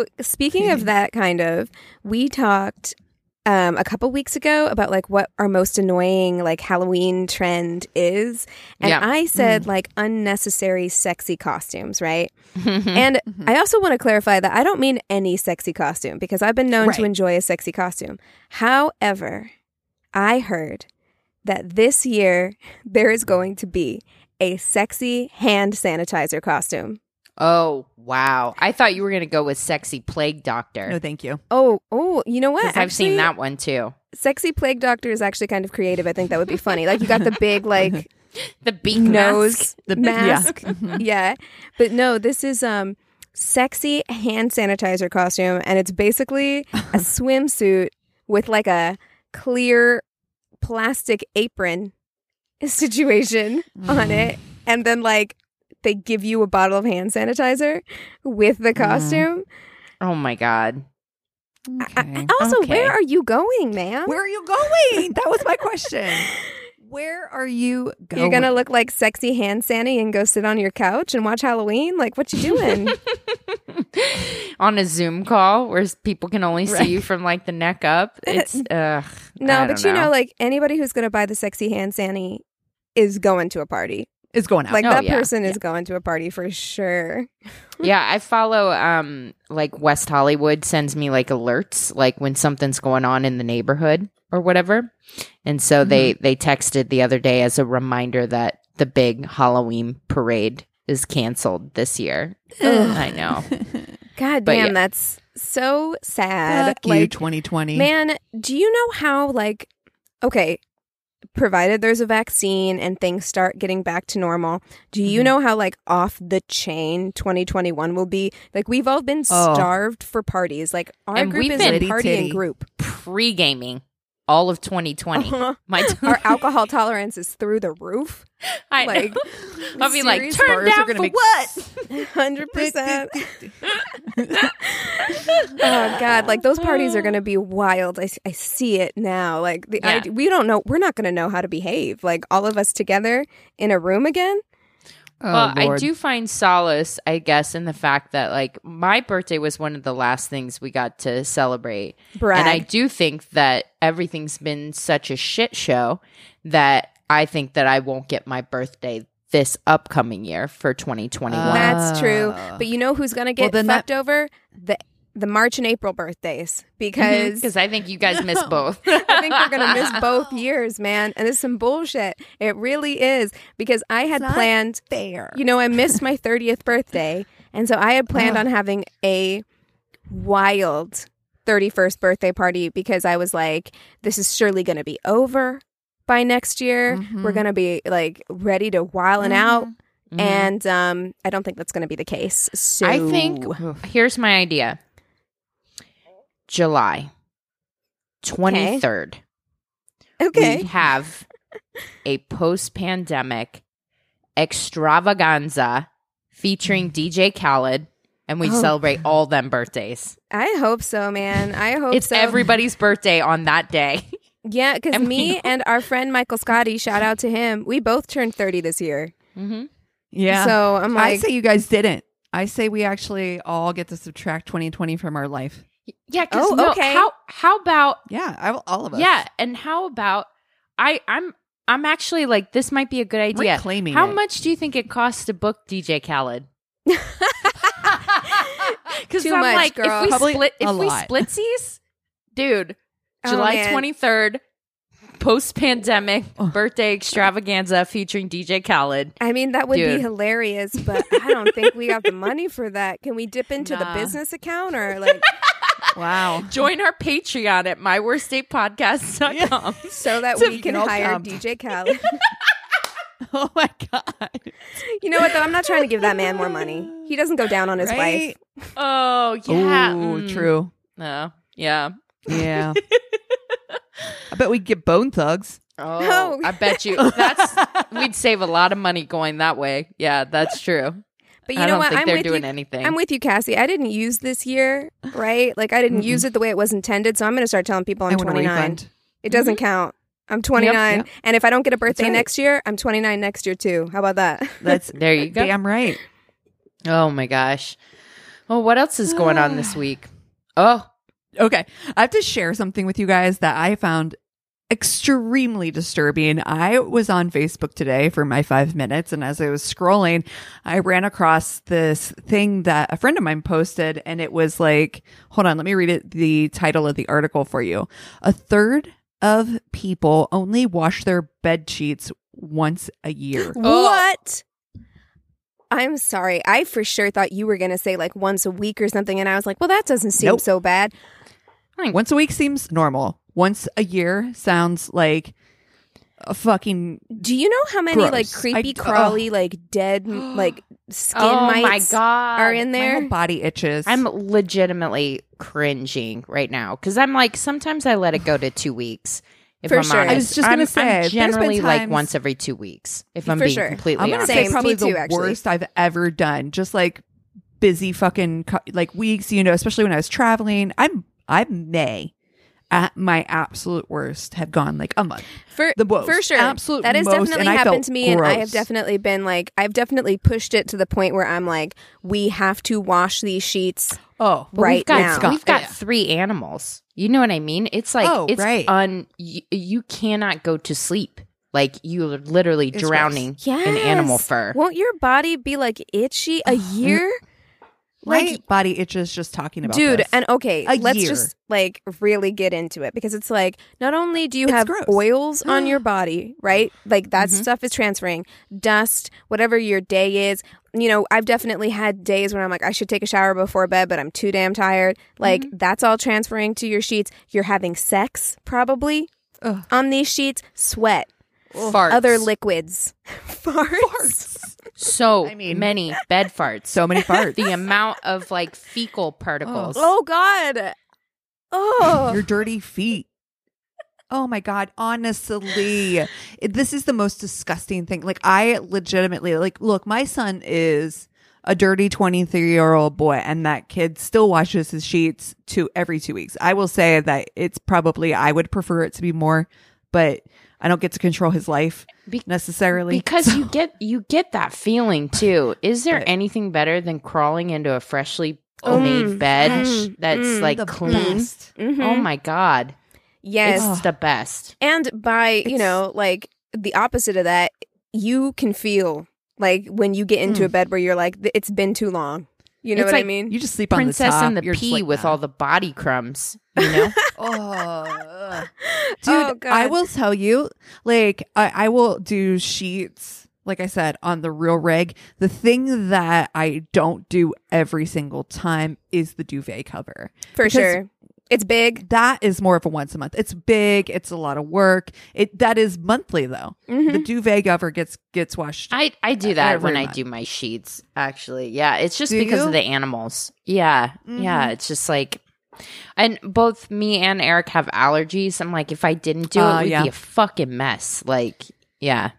So, speaking of that kind of, we talked um, a couple weeks ago about like what our most annoying like Halloween trend is, and Yeah. I said mm. like unnecessary sexy costumes, right? Mm-hmm. and mm-hmm. I also want to clarify that I don't mean any sexy costume because I've been known to enjoy a sexy costume. However, I heard that this year there is going to be a sexy hand sanitizer costume. Oh, wow. I thought you were going to go with Sexy Plague Doctor. No, thank you. Oh, oh, you know what? Because I've seen that one too. Sexy plague doctor is actually kind of creative. I think that would be funny. Like you got the big like The beak nose mask. The mask. Yeah. Yeah. But no, this is um sexy hand sanitizer costume and it's basically a swimsuit with like a clear plastic apron situation on it and then like they give you a bottle of hand sanitizer with the mm-hmm. costume. Oh my God. Okay. I- also, Okay. where are you going, ma'am? Where are you going? That was my question. Where are you going? You're gonna look like sexy hand Sandy and go sit on your couch and watch Halloween? Like, what you doing? On a Zoom call where people can only Right. see you from like the neck up. It's, ugh. no, I but you know, like anybody who's gonna buy the sexy hand Sandy is going to a party. Is going out. Like Oh, that yeah. person is going to a party for sure. yeah, I follow um like West Hollywood sends me like alerts like when something's going on in the neighborhood or whatever. And so they Mm-hmm. they texted the other day as a reminder that the big Halloween parade is canceled this year. I know. God But damn, yeah. that's so sad. Fuck you, like, 2020. man, do you know how like okay, provided there's a vaccine and things start getting back to normal, do you Mhm. know how like off the chain 2021 will be? Like we've all been Oh. starved for parties. Like our And group is a partying group. Pre gaming all of 2020. Uh-huh. My Our alcohol tolerance is through the roof. I know. like, I'll be like, turn down for be- what? Hundred percent. Oh God! Like those parties are going to be wild. I, I see it now. Like the Yeah. I, we don't know. We're not going to know how to behave. Like all of us together in a room again. Oh, well, I do find solace, I guess, in the fact that like my birthday was one of the last things we got to celebrate. Brag. And I do think that everything's been such a shit show that I think that I won't get my birthday this upcoming year for 2021. That's true. But you know who's going to get then fucked that- over? The the March and April birthdays because Because I think you guys miss both. I think we're gonna miss both years, man. And it's some bullshit. It really is because I had planned. fair. You know, I missed my thirtieth birthday, and so I had planned on having a wild thirty-first birthday party because I was like, "This is surely going to be over by next year. Mhm. We're going to be like ready to wilding out." Mhm. And um, I don't think that's going to be the case. So I think here's my idea July 23rd. okay. we have a post pandemic extravaganza featuring DJ Khaled, and we Oh, celebrate all them birthdays. I hope so, man. I hope It's so. everybody's birthday on that day. Yeah, because And we me know- and our friend Michael Scotty, shout out to him. We both turned 30 this year. mm-hmm. yeah. So I'm like, I say you guys didn't. I say we actually all get to subtract 2020 from our life. Yeah, Oh, no, okay. how how about Yeah, I, will. all of us. yeah, and how about I I'm I'm actually like this might be a good idea. Reclaiming How it. much do you think it costs to book DJ Khaled? Because I'm much, like, girl. if we Probably split, if we lot. splitsies, dude, Oh, July twenty third, post pandemic oh. birthday extravaganza featuring DJ Khaled. I mean, that would be hilarious, but I don't think we got the money for that. Can we dip into Nah. the business account or like Wow. Join our Patreon at myworstdatepodcast.com. so that we can can hire come. DJ Khaled? Oh my god! You know what though? I'm not trying to give that man more money. He doesn't go down on his Right? wife. Oh yeah. Oh, mm. true. No. Yeah. Yeah. I bet we'd get bone thugs. Oh, No. I bet you that's we'd save a lot of money going that way. Yeah, that's true. But you I know don't what? think I'm they're with doing you. anything. I'm with you, Cassi. I didn't use this year, right? Like I didn't use it the way it was intended. So I'm going to start telling people I'm I want a 29. It doesn't mm-hmm. count. I'm 29, yep. and if I don't get a birthday right. next year, I'm 29 next year too. How about that? That's there you go. damn right. Oh my gosh. Well, what else is going on this week? Oh, Okay. I have to share something with you guys that I found extremely disturbing. I was on Facebook today for my five minutes, and as I was scrolling, I ran across this thing that a friend of mine posted, and it was like, hold on, let me read it the title of the article for you. A third of people only wash their bed sheets once a year. Oh. What? I'm sorry. I for sure thought you were going to say like once a week or something, and I was like, well, that doesn't seem Nope. so bad. Once a week seems normal. Once a year sounds like a fucking Do you know how many like creepy, I- crawly, like dead, like skin oh my god. are in my there? whole body itches. I'm legitimately cringing right now because I'm like sometimes I let it go to two weeks. If For I'm sure. I was just gonna I'm, say, I'm there's generally like once every two weeks. If I'm For being sure. completely I'm gonna honest, say Same. probably too, the actually. worst I've ever done. Just like busy fucking like weeks, you know, especially when I was traveling. I'm I may at my absolute worst have gone like a month. For The most. for sure, Absolute that has most, definitely and happened to me, and I have definitely been like, I've definitely pushed it to the point where I'm like, we have to wash these sheets. Oh, right we've got, now. We've got Yeah. three animals. You know what I mean? It's like Oh, it's right. un. You, you cannot go to sleep. Like you're literally It's drowning Yes. in animal fur. Won't your body be like itchy a year? My Like, body itches just talking about dude this. and okay A let's year. just like really get into it because it's like not only do you It's have gross. oils on your body right like that Mm-hmm. stuff is transferring dust whatever your day is you know i've definitely had days when i'm like i should take a shower before bed but i'm too damn tired like Mm-hmm. that's all transferring to your sheets you're having sex probably Ugh. on these sheets sweat Farts. other liquids farts, so I mean- many bed farts. so many farts. the amount of like fecal particles. oh, oh god oh your dirty feet. Oh my god, honestly. This is the most disgusting thing. Like I legitimately like look, my son is a dirty 23-year-old boy and that kid still washes his sheets to every 2 weeks. I will say that it's probably I would prefer it to be more, but I don't get to control his life Be- necessarily. because you get you get that feeling too. Is there But- anything better than crawling into a freshly Oh, made bed mm, that's mm. like clean? Mhm. Oh my god, yes it's the best. And by, you It's- know, like the opposite of that, you can feel like when you get into Mm. a bed where you're like, it's been too long. You know It's what I mean? You just sleep on the Princess top. and the You're just pea like, with nah. all the body crumbs. You know, Oh, dude, Oh, I will tell you, like, I, I will do sheets, like I said, on the real rig. The thing that I don't do every single time is the duvet cover. For because- sure. It's big. That is more of a once a month. It's big. It's a lot of work. It that is monthly though. Mhm. The duvet cover gets gets washed. I I do that when I do my sheets. Actually, yeah, it's just Do because you? of the animals. Yeah, yeah, Mhm. it's just like. And both me and Eric have allergies. I'm like, if I didn't do it, Uh, it would yeah. be a fucking mess. Like, yeah.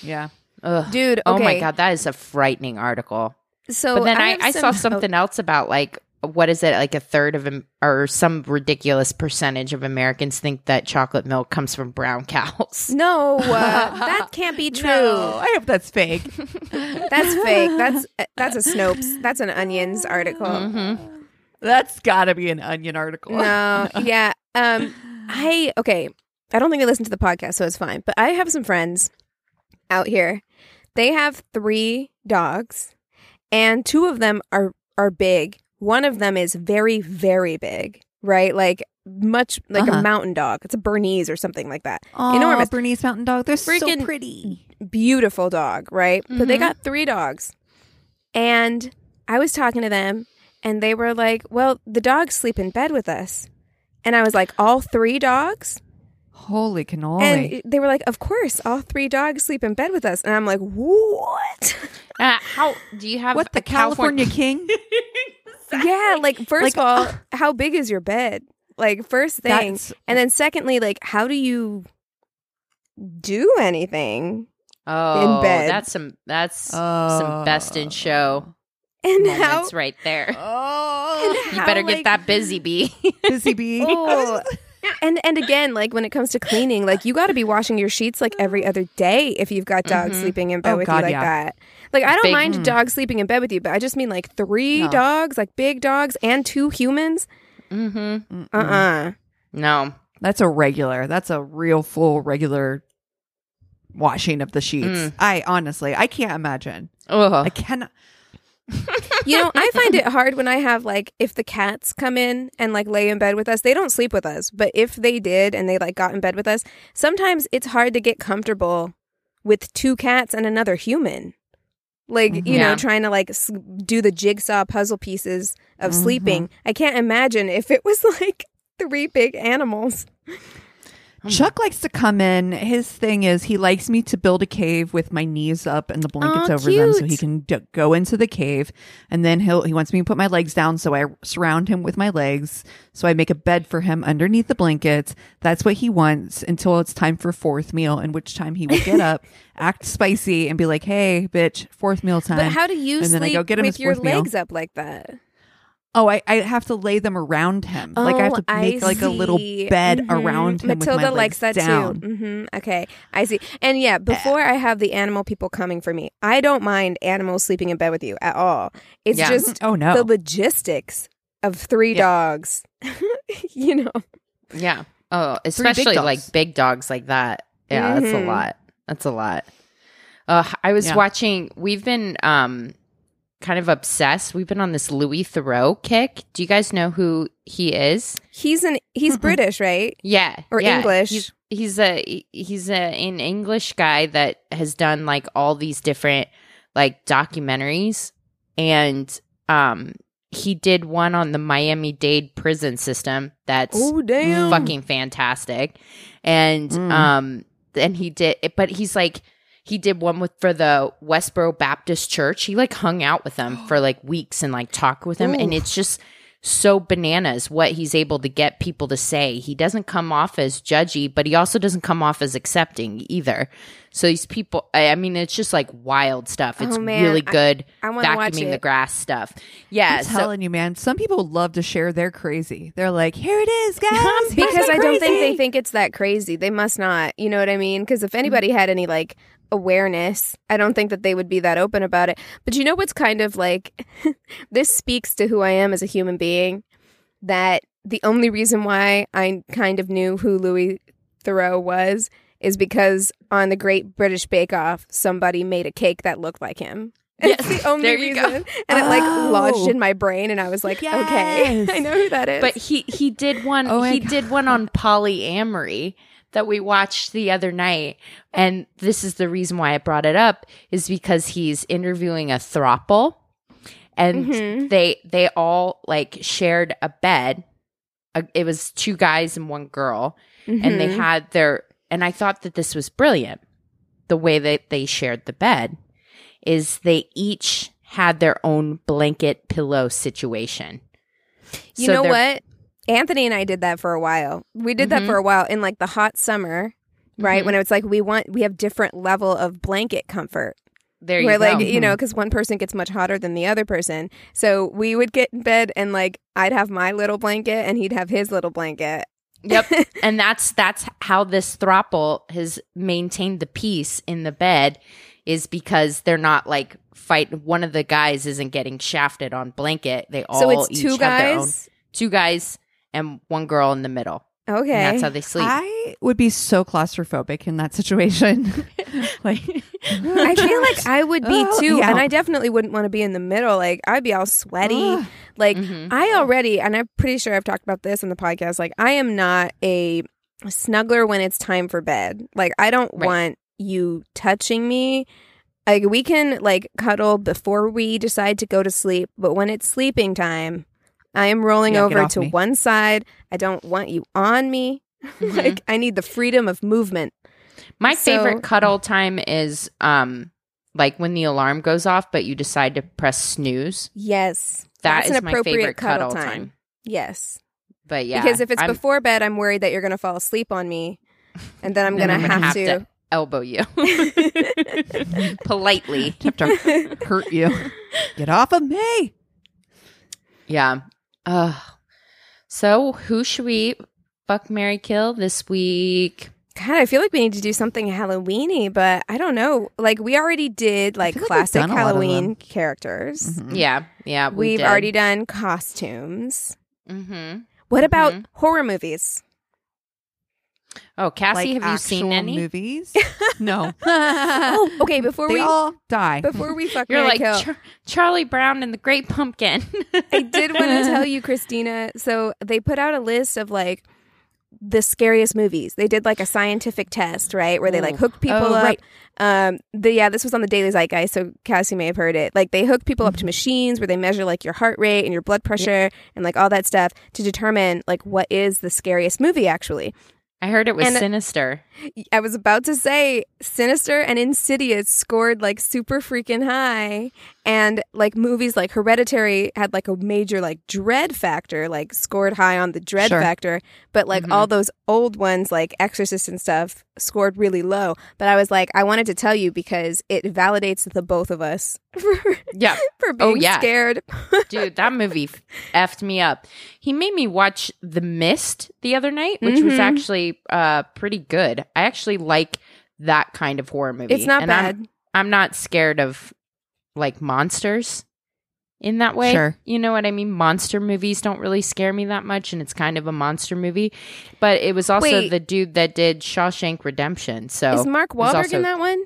yeah. Ugh. Dude, okay. Oh my god, that is a frightening article. So but then I, have I, saw some- oh, something else about like what is it like a third of Am- or some ridiculous percentage of Americans think that chocolate milk comes from brown cows. No, uh, that can't be true. No, I hope that's fake. That's fake. That's that's a Snopes. That's an Onions article. Mm-hmm. that's got to be an onion article. No, yeah. Um, I okay. I don't think they listen to the podcast, so it's fine. But I have some friends out here. They have three dogs, and two of them are are big. One of them is very very big, right? Like much like Uh-huh. a mountain dog. It's a Bernese or something like that. Aw, Enormous. Bernese Mountain Dog. They're so pretty. Beautiful dog, right? But they Mhm. got three dogs, and I was talking to them, and they were like, "Well, the dogs sleep in bed with us," and I was like, "All three dogs?" Holy cannoli. And they were like, "Of course, all three dogs sleep in bed with us." And I'm like, "What?" Uh, how do you have what a the California King? yeah, like first Like, of all, how big is your bed? Like first thing, and then secondly, like how do you do anything? Oh, bed. that's some that's some best in show And how? moments right there. Oh, You how, better get like- that busy bee. busy bee. Oh. and and again, like when it comes to cleaning, like you got to be washing your sheets like every other day if you've got dogs Mhm. sleeping in bed Oh, with God, you like yeah. that. Like I don't Big- mind Mm. dogs sleeping in bed with you, but I just mean like three No. dogs, like big dogs and two humans. mm-hmm. Uh uh No. That's a regular. That's a real full regular washing of the sheets. Mm. I honestly, I can't imagine. Ugh. I cannot. You know, I find it hard when I have like if the cats come in and like lay in bed with us. They don't sleep with us, but if they did and they like got in bed with us, sometimes it's hard to get comfortable with two cats and another human. Like, you Yeah. know, trying to like do the jigsaw puzzle pieces of Mhm. sleeping. I can't imagine if it was like three big animals. Hmm. Chuck likes to come in. His thing is he likes me to build a cave with my knees up and the blankets Aw, over them, so cute. he can d- go into the cave. And then he'll he wants me to put my legs down, so I surround him with my legs. So I make a bed for him underneath the blankets. That's what he wants until it's time for fourth meal, in which time he will get up, act spicy, and be like, "Hey, bitch, fourth meal time." But how do you And sleep then I go get him with your fourth meal. legs up like that? Oh, I, I have to lay them around him. like I have to Oh, make like a little see. bed Mhm. around him. Matilda with my likes legs that down. too. hmm Okay, I see. And yeah, before I have the animal people coming for me, I don't mind animals sleeping in bed with you at all. It's Yeah. just Oh no! the logistics of three Yeah. dogs. you know, Yeah. Oh, especially dogs. like big dogs like that. Yeah, that's a Mhm. lot. That's a lot. Uh, I was Yeah. watching. We've been um kind of obsessed. We've been on this Louis Theroux kick. Do you guys know who he is? he's an he's British, right? Yeah, Or yeah. English. He's, he's a he's a an English guy that has done like all these different like documentaries, and um he did one on the Miami Dade prison system. That's Oh damn! fucking fantastic. And Mm. um and he did but he's like he did one with for the Westboro Baptist Church. He like hung out with them for like weeks and like talked with them and it's just so bananas what he's able to get people to say. He doesn't come off as judgy, but he also doesn't come off as accepting either. So these people I I mean it's just like wild stuff. It's Oh, really good I want to watch vacuuming the grass stuff. Yeah, I'm so telling you, man. Some people love to share their crazy. They're like, "Here it is, guys." Because I don't think they think it's that crazy. They must not. You know what I mean? Because if anybody had any like awareness, I don't think that they would be that open about it. But you know what's kind of like this speaks to who I am as a human being. That the only reason why I kind of knew who Louis Theroux was is because on the Great British Bake Off, somebody made a cake that looked like him. It's the only there you go. reason. And it like Oh. lodged in my brain and I was like, okay, I know who that is. But he he did one. Oh he did one on polyamory that we watched the other night, and this is the reason why I brought it up is because he's interviewing a throuple, and Mhm. they they all like shared a bed. Uh, it was two guys and one girl, and they Mhm. had their. And I thought that this was brilliant. The way that they shared the bed is they each had their own blanket pillow situation. You So know what? Anthony and I did that for a while. We did that Mhm. for a while in like the hot summer, right? Mhm. When it's like we want we have different level of blanket comfort. There you where go. like you know because one person gets much hotter than the other person. So we would get in bed and like I'd have my little blanket and he'd have his little blanket. Yep. and that's that's how this throuple has maintained the peace in the bed is because they're not like fight one of the guys isn't getting shafted on blanket. They all so it's each two have their own- guys. two guys and one girl in the middle. Okay. And that's how they sleep. I would be so claustrophobic in that situation. like, I feel like I would be Oh, too, yeah. and I definitely wouldn't want to be in the middle. Like I'd be all sweaty. Ugh. Like Mhm. I already, and I'm pretty sure I've talked about this in the podcast. Like I am not a snuggler when it's time for bed. Like I don't Right. want you touching me. Like we can like cuddle before we decide to go to sleep, but when it's sleeping time, I am rolling Yeah, over to me. one side. I don't want you on me. like I need the freedom of movement. My So- favorite cuddle time is um like when the alarm goes off, but you decide to press snooze. Yes. That That's is an my appropriate favorite cuddle cuddle, time. time. Yes. But yeah, because if it's I'm- before bed, I'm worried that you're going to fall asleep on me. And then I'm going to have, have to. elbow you politely. have to hurt you. Get off of me. Yeah. Uh, so who should we fuck Mary kill this week? God, I feel like we need to do something Halloweeny, but I don't know. Like we already did like feel like classic done a lot of Halloween them. characters. Mhm. Yeah, yeah, we We've did. already done costumes. Mm-hmm. What about Mhm. horror movies? Oh, Cassi, Like have you seen any? movies? no. oh, okay. Before they we all die. before we fuck You're like kill, Char- Charlie Brown and the Great Pumpkin. I did want to tell you, Christina. So they put out a list of like the scariest movies. They did like a scientific test, right, where they like Ooh. hooked people Oh, up. right. Um, the yeah, this was on the Daily Zeitgeist, so Cassi may have heard it. Like they hook people up to machines where they measure like your heart rate and your blood pressure and like all that stuff to determine like what is the scariest movie. Actually, I heard it was And- sinister. I was about to say Sinister and Insidious scored like super freaking high and like movies like Hereditary had like a major like dread factor like scored high on the dread Sure. factor but like Mhm. all those old ones like Exorcist and stuff scored really low but I was like I wanted to tell you because it validates the both of us for, Yeah, for being Oh, yeah. scared dude, that movie effed me up. He made me watch The Mist the other night, which was Mhm. actually uh pretty good. I actually like that kind of horror movie. it's not And I'm- bad I'm not scared of like monsters in that way. Sure. You know what I mean? Monster movies don't really scare me that much, and it's kind of a monster movie. But it was also Wait. the dude that did Shawshank Redemption. So is Mark Wahlberg also- in that one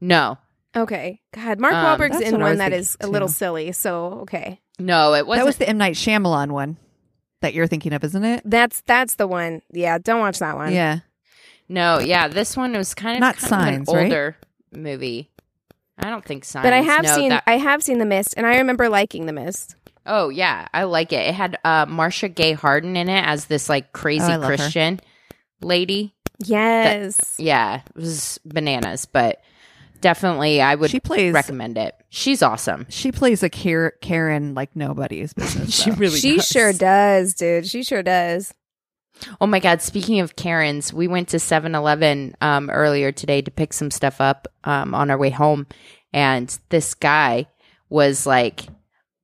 no, okay God Mark Um, Wahlberg's in one that is that thinking, is a little silly so okay no, it wasn't. that was the M Night Shyamalan one that you're thinking of, isn't it? That's that's the one. Yeah, don't watch that one. Yeah. no, yeah, this one was kind of Not kind of Signs, an right? older movie. I don't think Signs. But I have no, seen that- I have seen The Mist, and I remember liking The Mist. Oh yeah, I like it. It had uh Marcia Gay Harden in it as this like crazy Oh, I love her. Christian lady. Yes. Yeah, it was bananas, but definitely I would she plays recommend it. She's awesome. she plays a Karen like nobody's business. She though. really she does. sure does, dude. She sure does. Oh my god, speaking of Karens, we went to 7-Eleven um earlier today to pick some stuff up um on our way home and this guy was like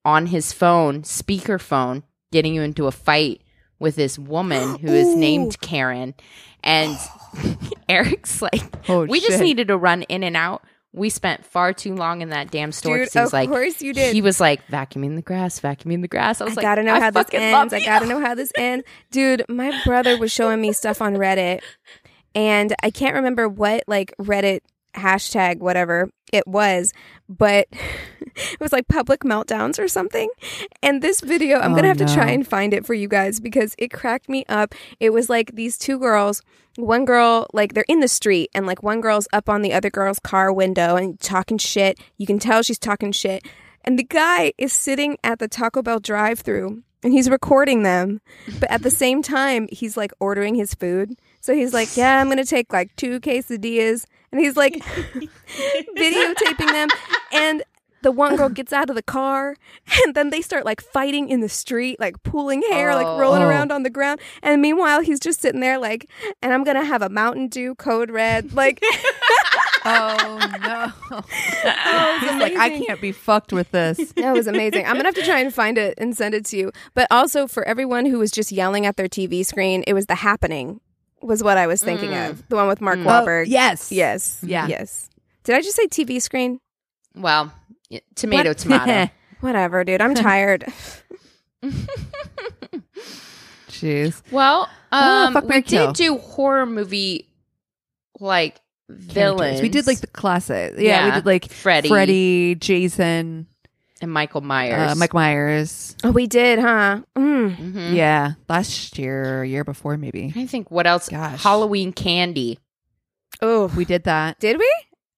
on his phone, speakerphone, getting you into a fight with this woman who is Ooh. named Karen and Eric's like Oh, we just needed to run in and out. We spent far too long in that damn store. Dude, 'cause he was of like, course you did. He was like vacuuming the grass, vacuuming the grass. I was I like, gotta know how this ends. I gotta know how this ends. Dude, my brother was showing me stuff on Reddit, and I can't remember what like Reddit hashtag whatever it was, but it was like public meltdowns or something. And this video, I'm Oh, gonna have to try and find it for you guys because it cracked me up. It was like these two girls. One girl, like they're in the street, and like one girl's up on the other girl's car window and talking shit. You can tell she's talking shit. And the guy is sitting at the Taco Bell drive through and he's recording them. But at the same time, he's like ordering his food. So he's like, Yeah, I'm to take like two quesadillas. And he's like videotaping them. And the one girl gets out of the car and then they start like fighting in the street, like pulling hair, like rolling Oh. around on the ground. And meanwhile, he's just sitting there like, and I'm going to have a Mountain Dew code red. Like, Oh no. Oh, it was He's like, I can't be fucked with this. That was amazing. I'm gonna have to try and find it and send it to you. But also for everyone who was just yelling at their TV screen, it was the happening was what I was thinking Mm. of. The one with Mark Mm. Wahlberg. yes. Yes. Yeah. Yes. Did I just say TV screen? Well, tomato, What? tomato. Whatever, dude. I'm tired. Jeez. well, Ah, um, fuck, we Mary, kill. did do horror movie like Characters. villains. We did like the classic. Yeah, we did like Freddy, Freddy, Jason, and Michael Myers. uh, Mike Myers. oh, we did, huh? Mm. Mhm. Yeah, last year, year before maybe. I think what else? Gosh. Halloween candy. Oh, We did that. did we?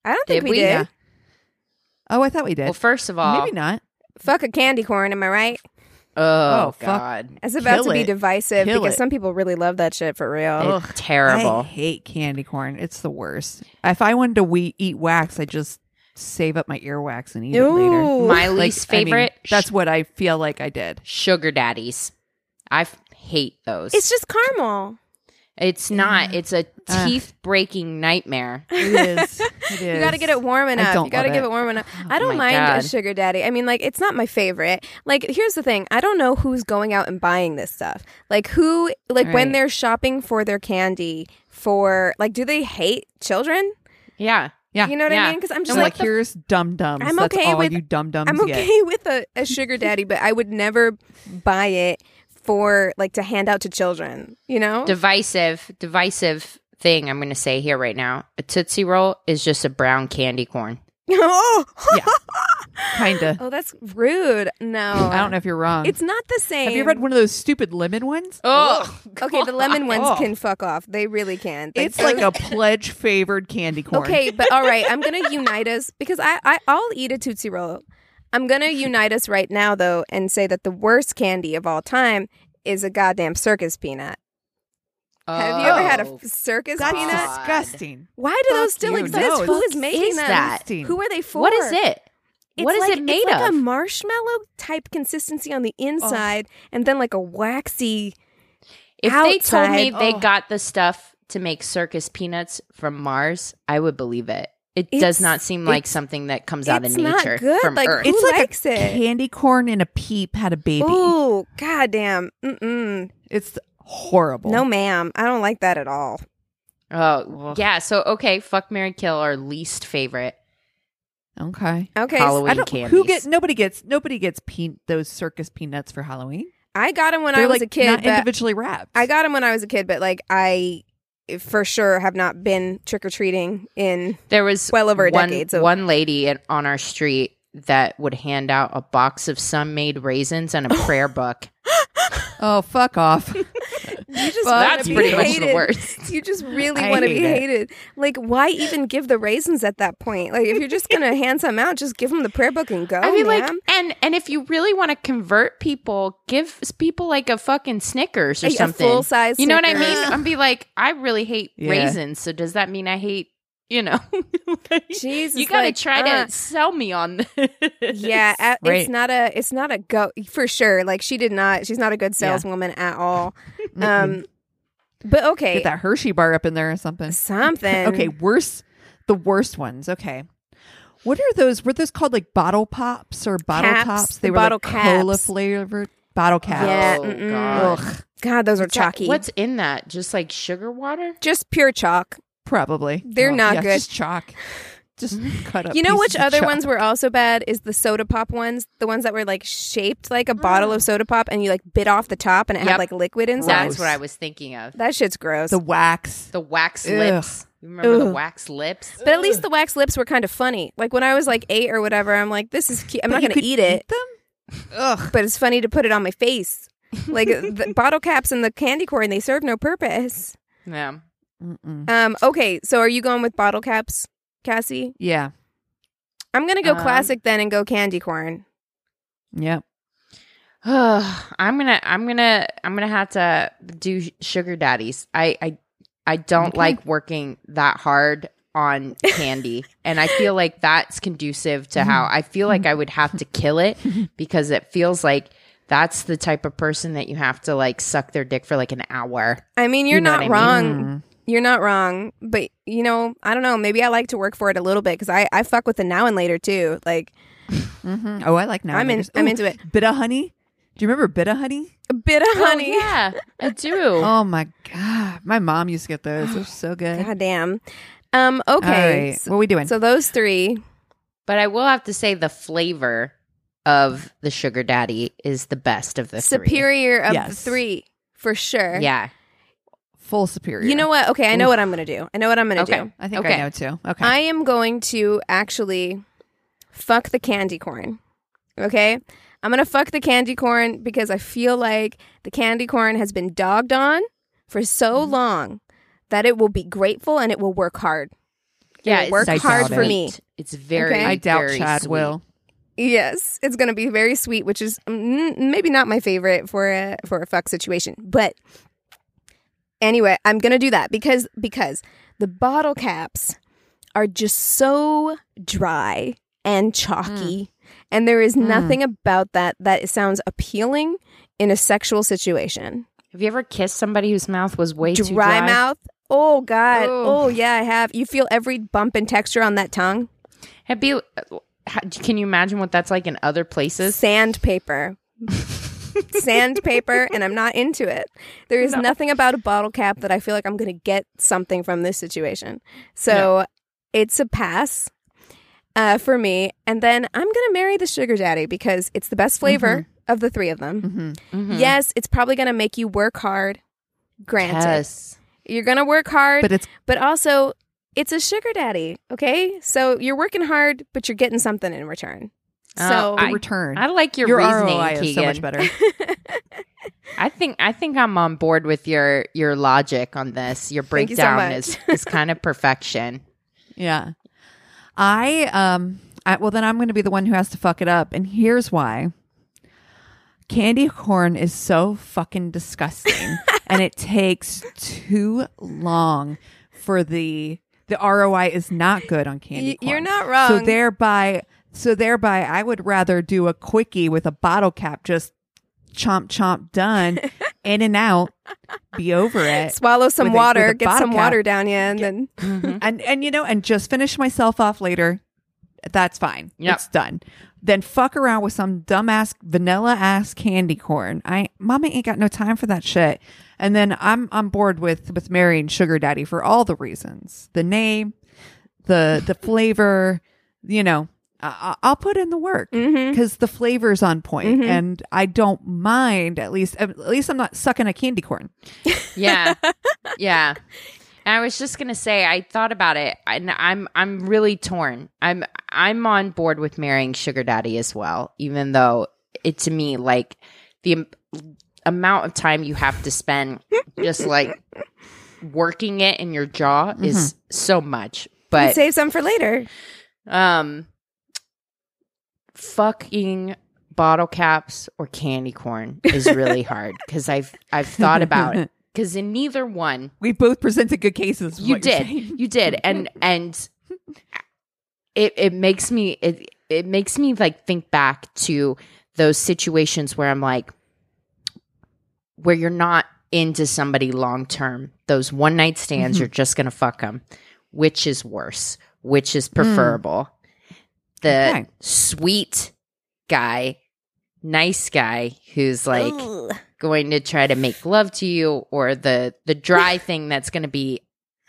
I don't think Did we, we? did. Yeah. Oh, I thought we did. Well, first of all, maybe not. Fuck a candy corn, am I right? Oh, Oh, fuck. God. It's about Kill to be it. divisive Kill because it. some people really love that shit for real. It's terrible. I hate candy corn. It's the worst. If I wanted to we- eat wax, I just save up my earwax and eat it later. My Like, least I mean, favorite, that's what I feel like I did. sugar daddies. I f- hate those. It's just caramel. It's not. It's a ah. teeth breaking nightmare. It is. It is. You got to get it warm enough. don't You got to give it. it warm enough. I oh don't my mind a sugar daddy. I mean, like, it's not my favorite. Like, here's the thing: I don't know who's going out and buying this stuff. Like, who, like, when they're shopping for their candy, for like, do they hate children? Yeah. Yeah. You know what I mean? Because I'm just I'm like, like, here's dum dums. I'm That's okay all with- you dum dums I'm get. okay with a, a sugar daddy, but I would never buy it for like to hand out to children. You know? Divisive, divisive thing I'm going to say here right now. A Tootsie Roll is just a brown candy corn. Oh, Yeah. Kinda. oh, that's rude. No, I don't know if you're wrong. It's not the same. Have you read one of those stupid lemon ones? Oh, Okay, the lemon ones Oh. can fuck off. They really can. it's like a pledge favored candy corn. Okay, but all right, I'm gonna unite us because I, I I'll eat a Tootsie Roll. I'm gonna unite us right now though and say that the worst candy of all time is a goddamn circus peanut. Have you ever had a Oh. circus That's peanut? God. disgusting. Why do those still you. exist? No, Who it's is making is them? that? Who are they for? What is it? It's what is like, it made it's like of? a marshmallow type consistency on the oh. inside, and then like a waxy. if they told me outside- they Oh. got the stuff to make circus peanuts from Mars, I would believe it. It It's- does not seem like it's- something that comes out of it's nature not good. from Like, Earth. Who It's like likes a it? candy corn and a peep had a baby. Ooh, goddamn! Mm-mm. It's horrible. No, ma'am. I don't like that at all. oh, yeah. So okay, fuck Mary Kill, our least favorite Okay. Okay, so Halloween I don't. candies. Who gets? Nobody gets. Nobody gets pe- those circus peanuts for Halloween. I got them when They're I was like a kid. not but individually wrapped. I got them when I was a kid, but like I, for sure, have not been trick or treating in. There was Well over a one, decade, so- one lady at, on our street that would hand out a box of Sun-Maid raisins and a prayer book. oh, fuck off. You just Fuck wanna That's be pretty much the worst. You just really want to be it. hated. Like, why even give the raisins at that point? Like, if you're just gonna hand some out, just give them the prayer book and go. I mean, like, and and if you really want to convert people, give people like a fucking Snickers or A- a something. full-size You know what I mean? Snickers. I'm be like, I really hate Yeah. raisins. So does that mean I hate? You know, Jesus, you got to like, try uh, to sell me on this. Yeah, a- Right. it's not a it's not a go for sure. Like she did not. She's not a good saleswoman at all. Um, but okay, Get that Hershey bar up in there or something. something. Okay, worst. The worst ones. Okay. What are those? Were those called like bottle pops or bottle Caps, tops? the They were bottle like cola flavored bottle caps. Yeah, Oh. God. Ugh, God, those are What's that- chalky. What's in that? Just like sugar water? just pure chalk? probably. They're not yeah, good. Just chalk. Just cut up. You know which of other chalk. ones were also bad? Is the soda pop ones, the ones that were like shaped like a bottle of soda pop, and you like bit off the top, and it had Yep. like liquid inside. That's what I was thinking of. That shit's gross. the wax? The wax Ugh. lips. You remember the Ugh. wax lips? but at least the wax lips were kind of funny. Like when I was like eight or whatever, I'm like, this is cute. I'm But not you gonna could eat it, them. Ugh. but it's funny to put it on my face. Like the bottle caps and the candy corn, they serve no purpose. Yeah. Mm-mm. Um. Okay, so are you going with bottle caps, Cassi? Yeah. I'm gonna go Um, classic then and go candy corn. Yep. I'm gonna I'm gonna I'm gonna have to do sugar daddies. I I I don't Okay. like working that hard on candy. and I feel like that's conducive to how mm-hmm. I feel like I would mm-hmm. have to kill it because it feels like that's the type of person that you have to like suck their dick for like an hour. I mean, you're You know not what I wrong. Mm-hmm. You're not wrong, but you know, I don't know. Maybe I like to work for it a little bit because I I fuck with the now and later too. Like mm-hmm. Oh, I like now. I'm in- I'm into it. Bit of honey. Do you remember bit of honey? a bit of honey. Oh, yeah, I do. Oh my god, my mom used to get those. They're so good. God damn. Um. Okay. right, what are we doing? so those three. But I will have to say the flavor of the sugar daddy is the best of the three. superior of the three for sure. Yeah. Full superior. You know what? Okay, I know what I'm gonna do. I know what I'm gonna Okay. do. I think Okay. I know too. Okay. I am going to actually fuck the candy corn. Okay? I'm going to fuck the candy corn because I feel like the candy corn has been dogged on for so Mm-hmm. long that it will be grateful and it will work hard. Yeah, will work hard for it. me. It's very. Okay. I doubt very Chad sweet. will. Yes, it's going to be very sweet, which is mm, maybe not my favorite for a for a fuck situation. But anyway, I'm going to do that because because the bottle caps are just so dry and chalky, mm. and there is mm. nothing about that that sounds appealing in a sexual situation. Have you ever kissed somebody whose mouth was way too dry dry? mouth. Oh God. Ugh. Oh yeah, I have. You feel every bump and texture on that tongue. Have you? Uh, how- Can you imagine what that's like in other places? Sandpaper. Sandpaper, and I'm not into it. There is nothing about a bottle cap that I feel like I'm going to get something from this situation. So it's a pass uh, for me. And then I'm going to marry the sugar daddy because it's the best flavor of the three of them. Mhm. Yes, it's probably going to make you work hard. Granted, Yes. you're going to work hard, But it's but also it's a sugar daddy. Okay, so you're working hard, but you're getting something in return. So a I- return. I like your, Your reasoning, ROI is so much Keegan. better. I think I think I'm on board with your your logic on this. Your Thank you so breakdown is is kind of perfection. Yeah. I um I, well then I'm going to be the one who has to fuck it up and here's why. Candy corn is so fucking disgusting and it takes too long for the the ROI is not good on candy corn. you're not wrong. So thereby so thereby I would rather do a quickie with a bottle cap just chomp chomp done in and out be over it Swallow some with a- water, a get some cap. water down you, and then mm-hmm. Mm-hmm. and and you know and just finish myself off later. That's fine. Yep. it's done. Then fuck around with some dumbass vanilla ass candy corn. I mama ain't got no time for that shit. And then i'm on board with with marrying sugar daddy for all the reasons. The name the the flavor you know I, I- i'll put in the work because the flavor's on point Mhm. and i don't mind at least at least i'm not sucking a candy corn Yeah, yeah. And I was just gonna say, I thought about it, and I'm I'm really torn. I'm I'm on board with marrying sugar daddy as well, even though it to me like the am- amount of time you have to spend just like working it in your jaw is so much. But save some for later. um, fucking bottle caps or candy corn is really hard because I've I've thought about it because in neither one we both presented good cases you did. you did. And and it it makes me it it makes me like think back to those situations where I'm like where you're not into somebody long term. Those one night stands mm-hmm. you're just gonna fuck them which is worse which is mm. preferable the Okay. sweet guy nice guy who's like Ugh. going to try to make love to you or the the dry thing that's going to be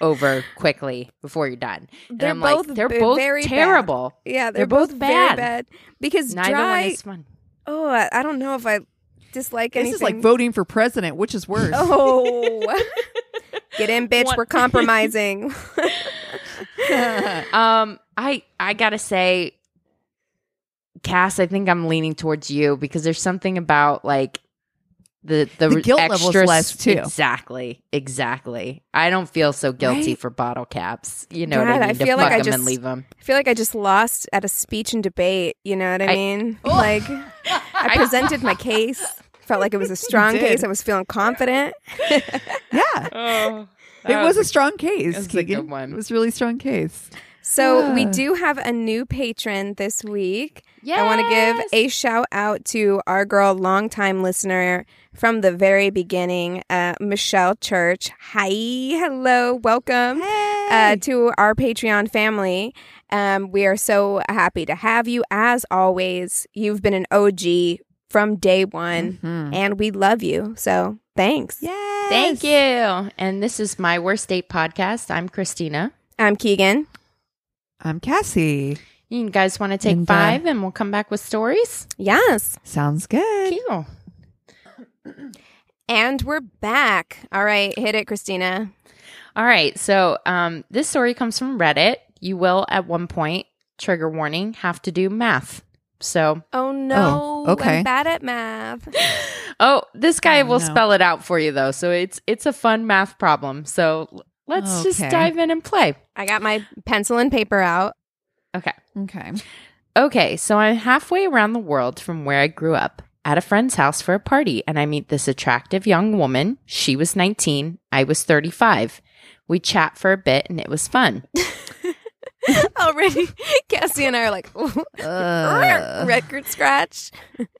over quickly before you're done. And They're I'm both like, they're b- both very bad. terrible. Yeah, they're, They're both, both very bad. bad because Neither dry. one is fun. oh, I, I don't know if I dislike anything. This is like voting for president, which is worse. Oh, get in, bitch. What- We're compromising. Um, I I gotta say, Cass, I think I'm leaning towards you because there's something about like the the, The guilt level's extra less, too. Exactly, exactly. I don't feel so guilty Right? for bottle caps. You know what God, I I mean? to feel fuck like I them and just- leave them. I feel like I just lost at a speech and debate. You know what I, I- mean? Oh. Like I presented my case. Felt like it was a strong case. I was feeling confident. yeah. Oh, It was a strong case. that's a good one. It was a really strong case. So we do have a new patron this week. Yes. I want to give a shout out to our girl, longtime listener from the very beginning, uh, Michelle Church. Hi, hello, welcome uh, to our Patreon family. Um, we are so happy to have you. As always, you've been an OG from day one, Mhm. and we love you. So thanks. Yes. Thank you. And this is my worst date podcast. I'm Christina. I'm Keegan. I'm Cassi. You guys want to take And, uh, five and we'll come back with stories? Yes. Sounds good. Cute. And we're back. All right, hit it, Christina. All right. So um, this story comes from Reddit. You will, at one point, trigger warning, have to do math. So, Oh no. okay. I'm bad at math. oh, this guy Oh, will no. spell it out for you though. So it's it's a fun math problem. So l- let's just Okay. dive in and play. I got my pencil and paper out. Okay. Okay. Okay, so I'm halfway around the world from where I grew up at a friend's house for a party, and I meet this attractive young woman. She was 19, I was 35. We chat for a bit, and it was fun. Already, Cassi and I are like, Uh. record scratch.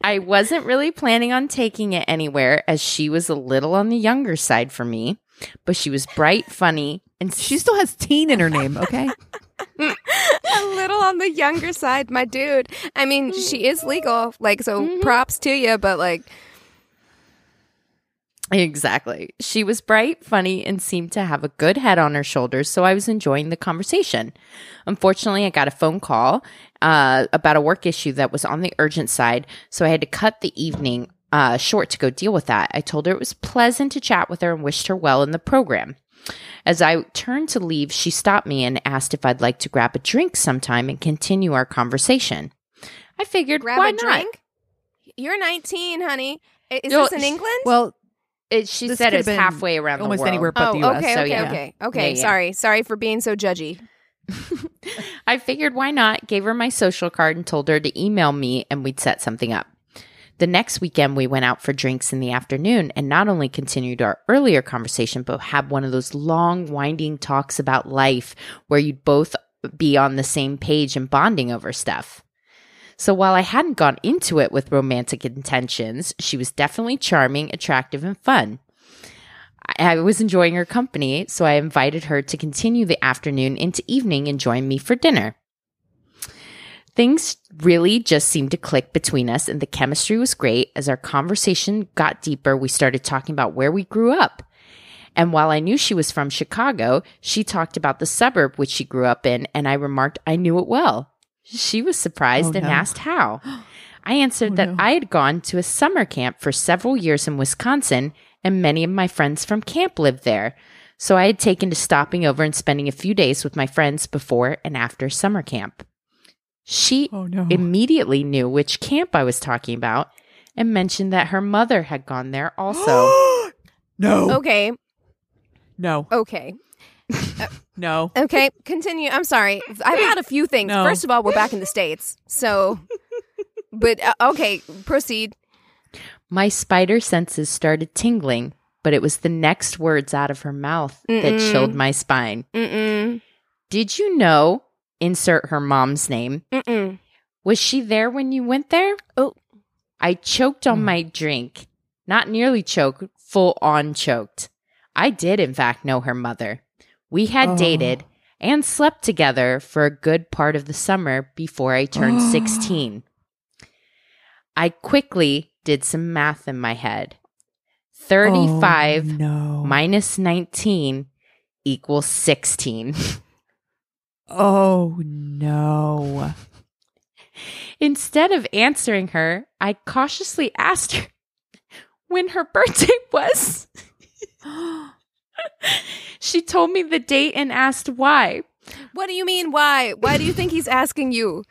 I wasn't really planning on taking it anywhere as she was a little on the younger side for me, but she was bright, funny, and She still has teen in her name, okay? A little on the younger side, my dude. I mean, she is legal, like, so props to you, but like, Exactly. She was bright, funny, and seemed to have a good head on her shoulders, so I was enjoying the conversation. Unfortunately, I got a phone call uh, about a work issue that was on the urgent side, so I had to cut the evening uh, short to go deal with that. I told her it was pleasant to chat with her and wished her well in the program. As I turned to leave, she stopped me and asked if I'd like to grab a drink sometime and continue our conversation. I figured, grab why a not? drink. You're 19, honey. Is No, this in sh- England? Well, It, she This said could've it's been halfway around the world. almost world. anywhere but oh, the US. okay, so okay, yeah. okay, okay. Yeah, yeah. Sorry, sorry for being so judgy. I figured why not? Gave her my social card and told her to email me and we'd set something up. The next weekend, we went out for drinks in the afternoon and not only continued our earlier conversation, but had one of those long, winding talks about life where you'd both be on the same page and bonding over stuff. So while I hadn't gone into it with romantic intentions, she was definitely charming, attractive, and fun. I was enjoying her company, so I invited her to continue the afternoon into evening and join me for dinner. Things really just seemed to click between us, and the chemistry was great. As our conversation got deeper, we started talking about where we grew up. And while I knew she was from Chicago, she talked about the suburb which she grew up in, and I remarked I knew it well. She was surprised Oh, and no. asked how. I answered Oh, that no. I had gone to a summer camp for several years in Wisconsin, and many of my friends from camp lived there. So I had taken to stopping over and spending a few days with my friends before and after summer camp. She Oh no. immediately knew which camp I was talking about and mentioned that her mother had gone there also. no. Okay, No. okay, No. okay. Continue. I'm sorry. I've had a few things. No. First of all, we're back in the states, so. But uh, okay, proceed. My spider senses started tingling, but it was the next words out of her mouth that Mm-mm. chilled my spine. Mm-mm. Did you know? Insert her mom's name. Mm-mm. Was she there when you went there? Oh. I choked on Hmm. my drink. Not nearly choked, full on choked. I did, in fact, know her mother. We had Oh. dated and slept together for a good part of the summer before I turned 16. I quickly did some math in my head. 35 Oh, no. minus 19 equals 16. Oh no. Instead of answering her, I cautiously asked her when her birthday was. she told me the date and asked why. What do you mean? Why? Why do you think he's asking you?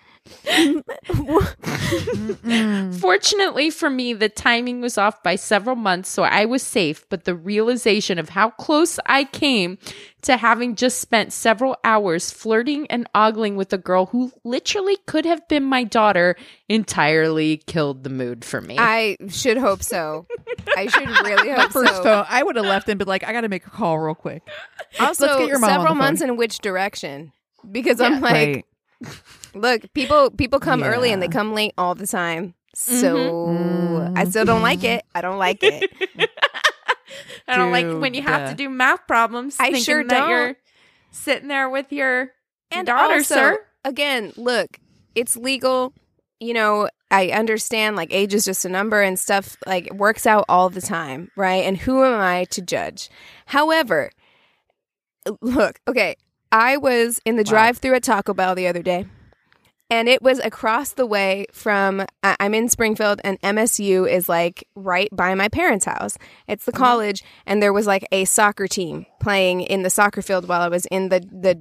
Fortunately for me, the timing was off by several months, so I was safe. But the realization of how close I came to having just spent several hours flirting and ogling with a girl who literally could have been my daughter entirely killed the mood for me. I should hope so. I should really My hope first so. phone, I would have left and been like, I got to make a call real quick. Also, Let's get your mom on several the months phone. in which direction? Because I'm like, right. Look, people people come early and they come late all the time. So Mhm. I still don't like it. I don't like it. I don't like when you have to do math problems. I sure that don't. You're sitting there with your And daughter, also, sir. again, look, it's legal. You know, I understand like age is just a number and stuff like works out all the time, right? And who am I to judge? However, look, okay, I was in the Wow. drive-through at Taco Bell the other day. And it was across the way from I- I'm in Springfield and MSU is like right by my parents' house. It's the mm-hmm. college and there was like a soccer team playing in the soccer field while I was in the the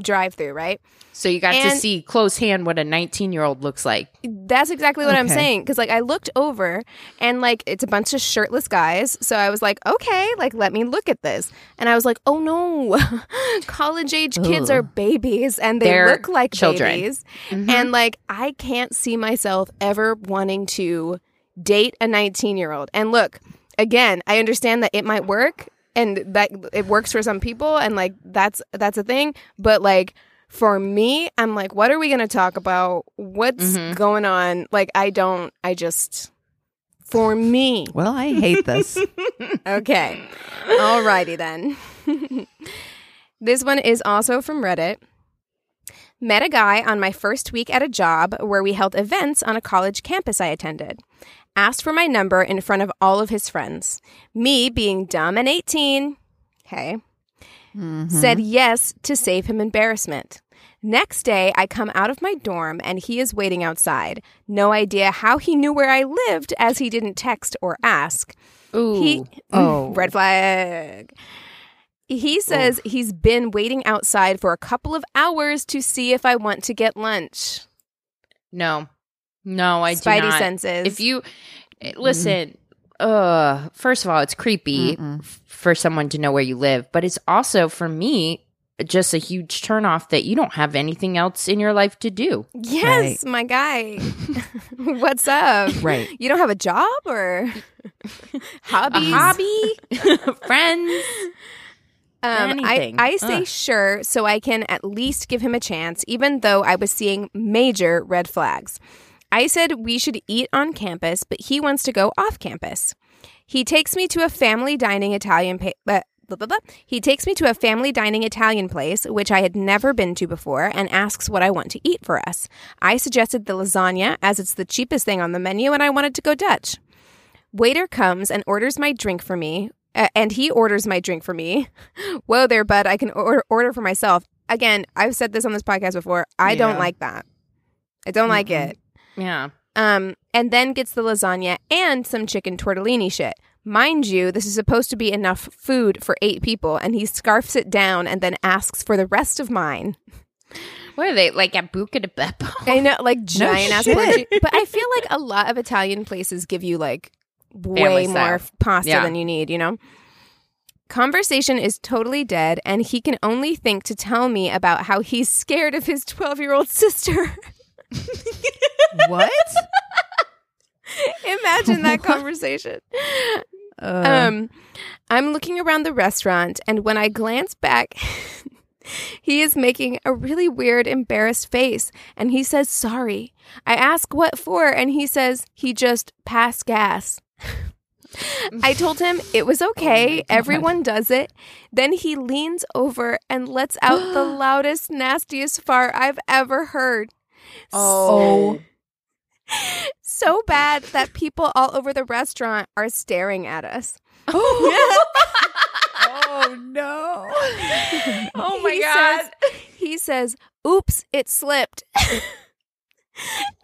drive through, right? So you got to see close hand what a 19 year old looks like. That's exactly what I'm saying. Cause like I looked over and like it's a bunch of shirtless guys. So I was like, okay, like let me look at this. And I was like, oh no, college age kids are babies and they They're look like children. babies. Mhm. And like I can't see myself ever wanting to date a 19 year old. And look, again, I understand that it might work and that it works for some people and like that's that's a thing, but like for me, I'm like, what are we going to talk about? What's Mhm. going on? Like, I don't, I just, for me. Well, I hate this. Okay. Alrighty then. this one is also from Reddit. Met a guy on my first week at a job where we held events on a college campus I attended. Asked for my number in front of all of his friends. Me, being dumb and 18, hey, Mhm. said yes to save him embarrassment. Next day, I come out of my dorm and he is waiting outside. No idea how he knew where I lived as he didn't text or ask. Ooh. He Oh. red flag. He says he's been waiting outside for a couple of hours to see if I want to get lunch. no. No, I Spidey do not. senses. If you eh, listen, uh, first of all, it's creepy Mm-mm. for someone to know where you live, but it's also for me just a huge turnoff that you don't have anything else in your life to do. yes, my guy. What's up? Right. You don't have a job or hobbies? Hobby, friends. Um, I, Anything. I say Ugh. sure so I can at least give him a chance, even though I was seeing major red flags. I said we should eat on campus, but he wants to go off campus. He takes me to a family dining Italian pa- uh, blah, blah, blah. He takes me to a family dining Italian place, which I had never been to before, and asks what I want to eat for us. I suggested the lasagna, as it's the cheapest thing on the menu, and I wanted to go Dutch. Waiter comes and orders my drink for me, uh, and he orders my drink for me. Whoa there, bud, I can order, order for myself. Again, I've said this on this podcast before. I don't like that. I don't like Mm-mm. it. Yeah. Um, and then gets the lasagna and some chicken tortellini shit. Mind you, this is supposed to be enough food for eight people, and he scarfs it down and then asks for the rest of mine. What are they like at Buca de Beppo? I know, like giant ass shit. But I feel like a lot of Italian places give you like way more pasta Yeah. than you need, you know? Conversation is totally dead, and he can only think to tell me about how he's scared of his 12 year old sister. what? Imagine that conversation. Uh, Um, I'm looking around the restaurant, and when I glance back, he is making a really weird, embarrassed face, and he says sorry. I ask what for, and he says he just passed gas. I told him it was okay. God. Everyone does it. Then he leans over and lets out the loudest, nastiest fart I've ever heard. Oh. So bad that people all over the restaurant are staring at us. oh no. Oh, oh my He God. says- he says, "Oops, it slipped."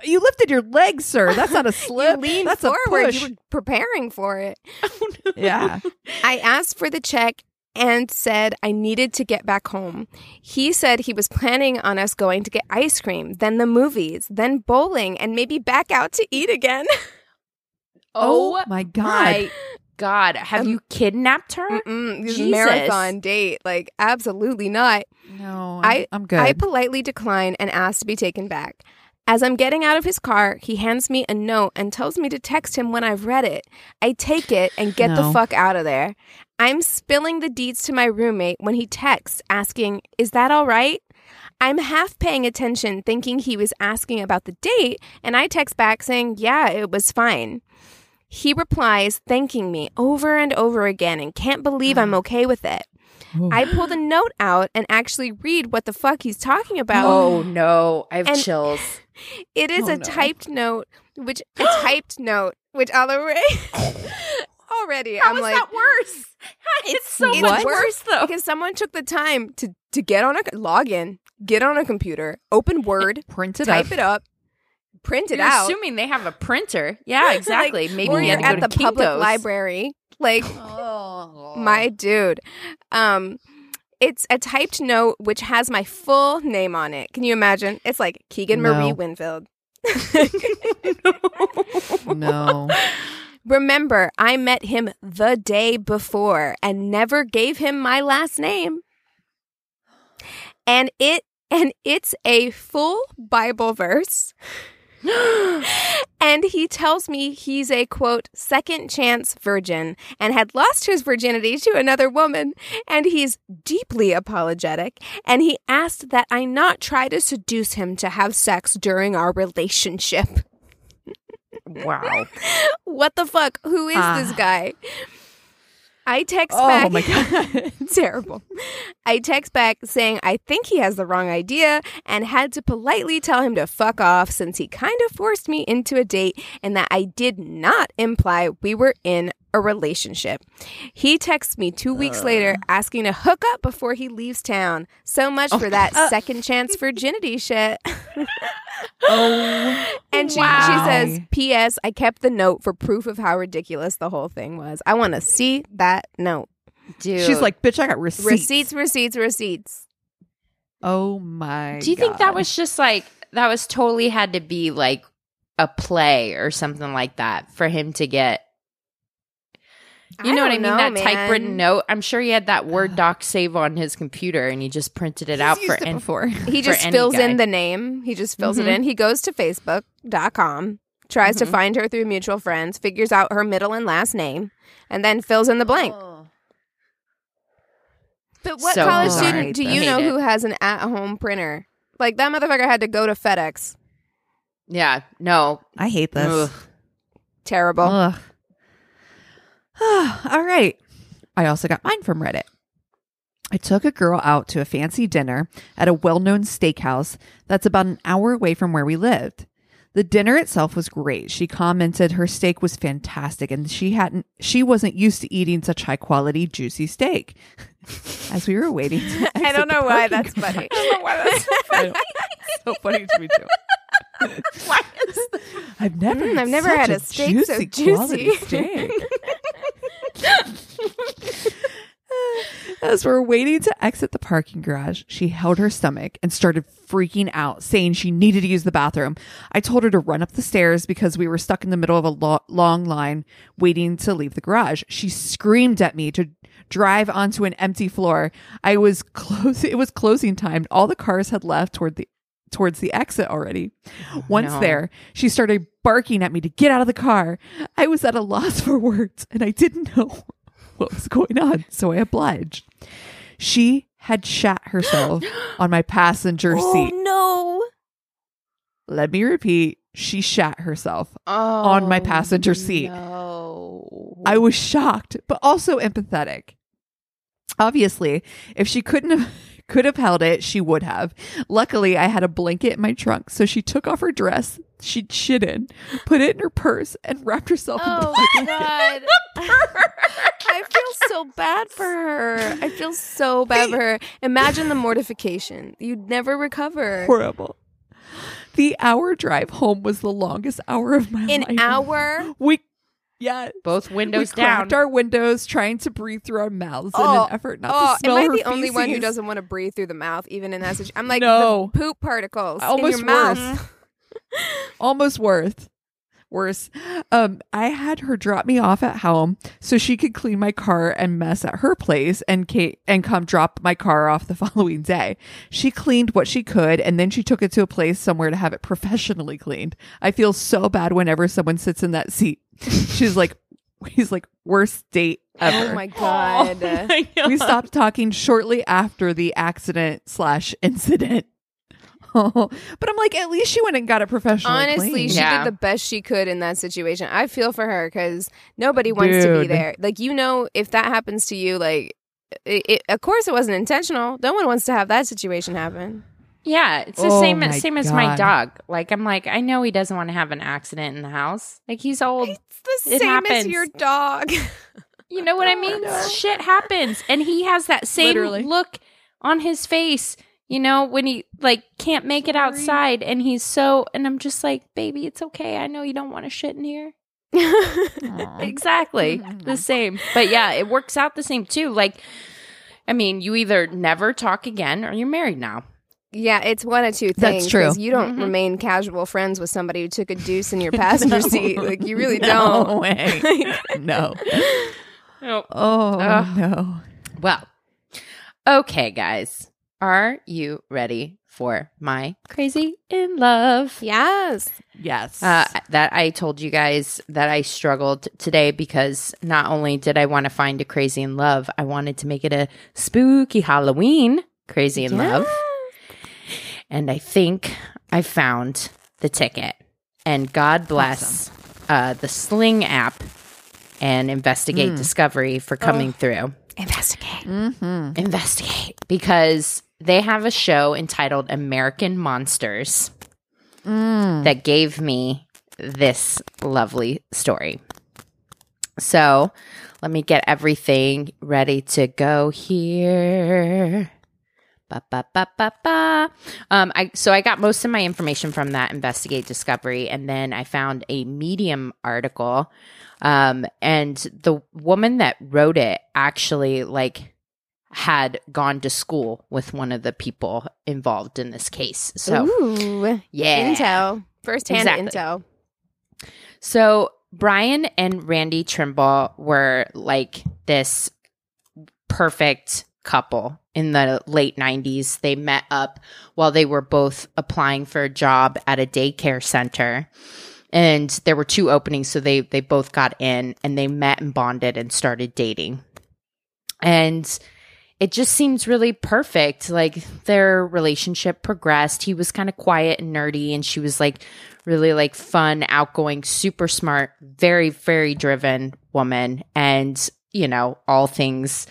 You lifted your leg, sir. That's not a slip. you leaned That's forward. a push. You were preparing for it. Oh, yeah. I asked for the check and said I needed to get back home. He said he was planning on us going to get ice cream, then the movies, then bowling, and maybe back out to eat again. Oh my god. my God. Have Um, you kidnapped her? Marathon date, like absolutely not. No, I'm, I- I'm good. I politely decline and ask to be taken back. As I'm getting out of his car, he hands me a note and tells me to text him when I've read it. I take it and get the fuck out of there. I'm spilling the deeds to my roommate when he texts asking, Is that all right? I'm half paying attention, thinking he was asking about the date, and I text back saying, Yeah, it was fine. He replies, thanking me over and over again, and can't believe I'm mm. okay with it. I pull the note out and actually read what the fuck he's talking about. Oh no. I have And- chills. It is Oh, a no. typed note, which a typed note, which already already How I'm is like that worse? It's so it's much worse though. because someone took the time to to get on a log in, get on a computer, open Word, Print it type up. it up, print it You're out. assuming they have a printer. Yeah, exactly. Maybe or you you're at the to public library, like Oh. my dude. Um, it's a typed note which has my full name on it. Can you imagine? It's like Keegan No. Marie Winfield. No. Remember, I met him the day before and never gave him my last name. And it and it's a full Bible verse. and he tells me he's a quote second chance virgin and had lost his virginity to another woman and he's deeply apologetic and he asked that I not try to seduce him to have sex during our relationship. Wow. What the fuck? Who is Ah. this guy? I text Oh back. my god. terrible. I text back saying I think he has the wrong idea and had to politely tell him to fuck off since he kind of forced me into a date and that I did not imply we were in a relationship. He texts me two weeks uh. later asking to hook up before he leaves town. So much for oh. that uh. second chance virginity shit. Oh. And she, Wow. she says, P.S. I kept the note for proof of how ridiculous the whole thing was. I want to see that note. Dude. She's like, bitch, I got receipts. Receipts, receipts, receipts. Oh my Do you think that was just like that was totally had to be like a play or something like that for him to get you I know what I mean? know, that man. typewritten note. I'm sure he had that Word doc save on his computer and he just printed it He's out for it and before. He just any fills guy. in the name. He just fills Mhm. it in. He goes to Facebook.com, tries to Mhm. find her through mutual friends, figures out her middle and last name, and then fills in the blank. But what So college bizarre. student do you know it. who has an at home printer? Like that motherfucker had to go to FedEx. Yeah, no. I hate this. Ugh. Terrible. Ugh. All right. I also got mine from Reddit. I took a girl out to a fancy dinner at a well known steakhouse that's about an hour away from where we lived. The dinner itself was great. She commented her steak was fantastic and she hadn't she wasn't used to eating such high quality juicy steak. As we were waiting to I don't know why that's funny. I know. so funny to me too. I've never, Mm, had I've never had a a steak so juicy quality juicy. steak. As we're waiting to exit the parking garage, she held her stomach and started freaking out, saying she needed to use the bathroom. I told her to run up the stairs because we were stuck in the middle of a lo- long line waiting to leave the garage. She screamed at me to drive onto an empty floor. I was close. It was closing time. All the cars had left toward the towards the exit already. Oh, Once no. there, she started barking at me to get out of the car. I was at a loss for words and I didn't know what was going on, so I obliged. She had shat herself on my passenger Oh seat. no. Let me repeat, she shat herself. Oh, On my oh, passenger seat. No. I was shocked, but also empathetic. Obviously, if she couldn't have could have held it, she would have. Luckily, I had a blanket in my trunk, so she took off her dress she'd shit in, put it in her purse, and wrapped herself in the Oh blanket. god. I feel so bad for her. I feel so bad for her. Imagine the mortification. You'd never recover. Horrible. The hour drive home was the longest hour of my An life. hour? We, yeah, both windows we windows down. cracked our windows, trying to breathe through our mouths in Oh, an effort not Oh, to smell am I her the only one who doesn't want to breathe through the mouth, even in that situation? I'm like No. the poop particles Almost in your mouth. almost worth worse. Um i had her drop me off at home so she could clean my car and mess at her place and Kate and come drop my car off the following day. She cleaned what she could and then she took it to a place somewhere to have it professionally cleaned. I feel so bad whenever someone sits in that seat. She's like he's like worst date ever. Oh my god. we stopped talking shortly after the accident slash incident. Oh, but I'm like, at least she went and got it professionally. Honestly, cleaned. she Yeah. did the best she could in that situation. I feel for her because nobody wants to be there. Like you know, if that happens to you, like it, it, of course it wasn't intentional. No one wants to have that situation happen. Yeah, it's the Oh same my same as my dog. Like I'm like, I know he doesn't want to have an accident in the house. Like he's old. It's the It same as your dog. You know what I oh mean? Shit happens. And he has that same Literally. look on his face, you know, when he like can't make it outside and he's so and I'm just like, baby, it's okay. I know you don't want to shit in here. Exactly. the same. But yeah, it works out the same too. Like I mean, you either never talk again or you're married now. Yeah, it's one of two things. That's true. 'cause You don't Mhm. remain casual friends with somebody who took a deuce in your passenger seat. Like you really No don't. way. no. Oh. Oh Ugh. no. Well, okay, guys. Are you ready for my crazy in love? Yes. Yes. Uh, that I told you guys that I struggled today because not only did I want to find a crazy in love, I wanted to make it a spooky Halloween crazy in love. And I think I found the ticket. And God bless uh, the Sling app and Investigate Discovery for coming through. Investigate. mm-hmm. Investigate because they have a show entitled American Monsters Mm. that gave me this lovely story. So let me get everything ready to go here. Ba, ba, ba, ba, ba. Um, I, so I got most of my information from that Investigate Discovery, and then I found a Medium article. Um, and the woman that wrote it actually like had gone to school with one of the people involved in this case. So Ooh. yeah, Intel. firsthand Exactly. intel. So Brian and Randi Trimble were like this perfect couple in the late 90s. They met up while they were both applying for a job at a daycare center. And there were two openings, so they they both got in and they met and bonded and started dating. And it just seems really perfect. Like their relationship progressed. He was kind of quiet and nerdy, and she was like really like fun, outgoing, super smart, very, very driven woman. And, you know, all things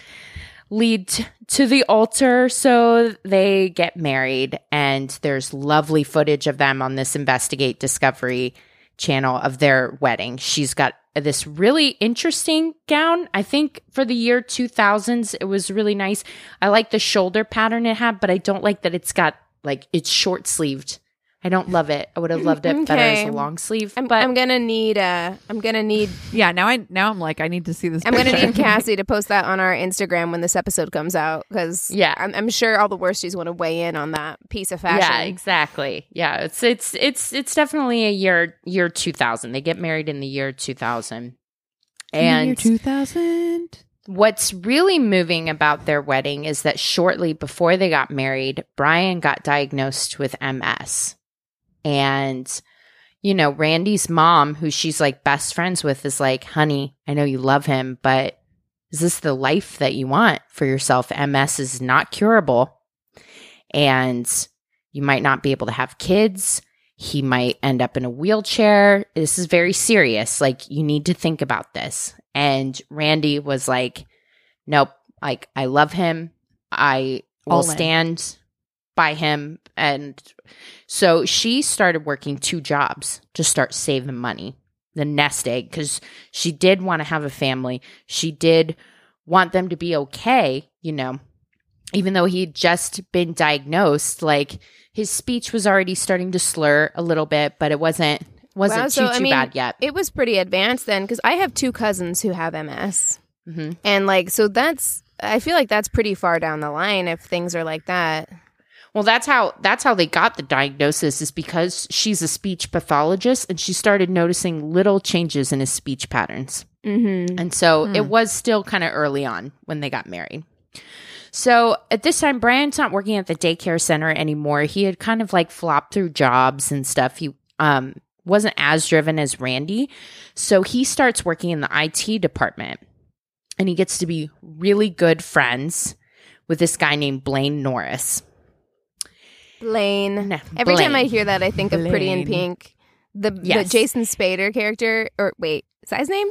lead to the altar. So they get married, and there's lovely footage of them on this Investigate Discovery channel of their wedding. She's got this really interesting gown. I think for the year 2000s, it was really nice. I like the shoulder pattern it had, but I don't like that it's got like it's short sleeved. I don't love it. I would have loved it better as a long sleeve. I'm, but I'm gonna need uh I'm gonna need Yeah. Now I now I'm like I need to see this. I'm gonna need Cassi to post that on our Instagram when this episode comes out because Yeah. I'm, I'm sure all the worsties want to weigh in on that piece of fashion. Yeah, exactly. Yeah, it's it's it's it's definitely a year year 2000. They get married in the year 2000. And year two thousand. What's really moving about their wedding is that shortly before they got married, Brian got diagnosed with MS. And, you know, Randi's mom, who she's like best friends with, is like, honey, I know you love him, but is this the life that you want for yourself? MS is not curable. And you might not be able to have kids. He might end up in a wheelchair. This is very serious. Like, you need to think about this. And Randi was like, nope, like, I love him. I will stand by him. And so she started working two jobs to start saving money, the nest egg, because she did want to have a family. She did want them to be okay, you know, even though he'd just been diagnosed, like his speech was already starting to slur a little bit, but it wasn't wasn't Wow, too so, I too mean, bad yet. It was pretty advanced then because I have two cousins who have MS. hmm And like, so that's, I feel like that's pretty far down the line if things are like that. Well, that's how that's how they got the diagnosis is because she's a speech pathologist and she started noticing little changes in his speech patterns. Mm-hmm. And so Hmm. it was still kind of early on when they got married. So at this time, Brian's not working at the daycare center anymore. He had kind of like flopped through jobs and stuff. He um, wasn't as driven as Randi. So he starts working in the IT department and he gets to be really good friends with this guy named Blaine Norris. Blaine. No, Every time I hear that, I think of Pretty in Pink. The, Yes. the Jason Spader character, or wait, is that his name?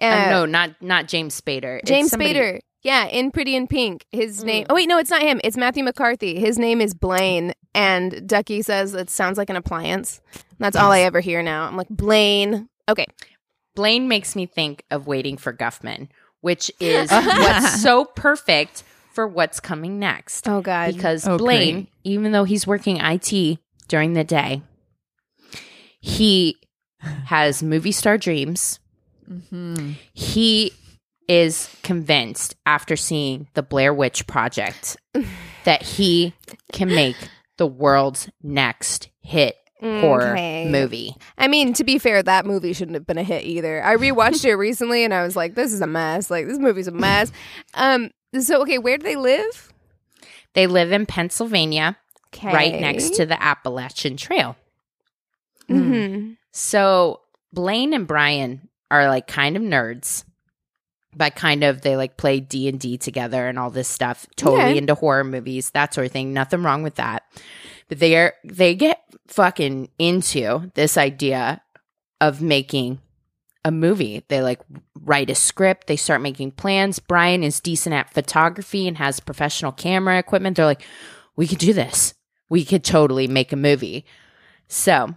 Uh, no, not not James Spader. James somebody- Spader. Yeah, in Pretty in Pink. His Mm. name. Oh wait, no, it's not him. It's Matthew McCarthy. His name is Blaine, and Ducky says it sounds like an appliance. That's all I ever hear now. I'm like Blaine. Okay, Blaine makes me think of Waiting for Guffman, which is what's so perfect for what's coming next. Oh God. because Oh, Blaine, great. even though he's working IT during the day, he has movie star dreams. Mm-hmm. He is convinced after seeing the Blair Witch Project that he can make the world's next hit horror Okay. movie. I mean, to be fair, that movie shouldn't have been a hit either. I rewatched it recently and I was like, this is a mess. Like, this movie's a mess. Um, so, okay, where do they live? They live in Pennsylvania, Okay. right next to the Appalachian Trail. hmm So Blaine and Brian are like kind of nerds. By kind of, they like play D and D together and all this stuff. Totally Okay. into horror movies, that sort of thing. Nothing wrong with that. But they are they get fucking into this idea of making a movie. They like write a script. They start making plans. Brian is decent at photography and has professional camera equipment. They're like, we could do this. We could totally make a movie. So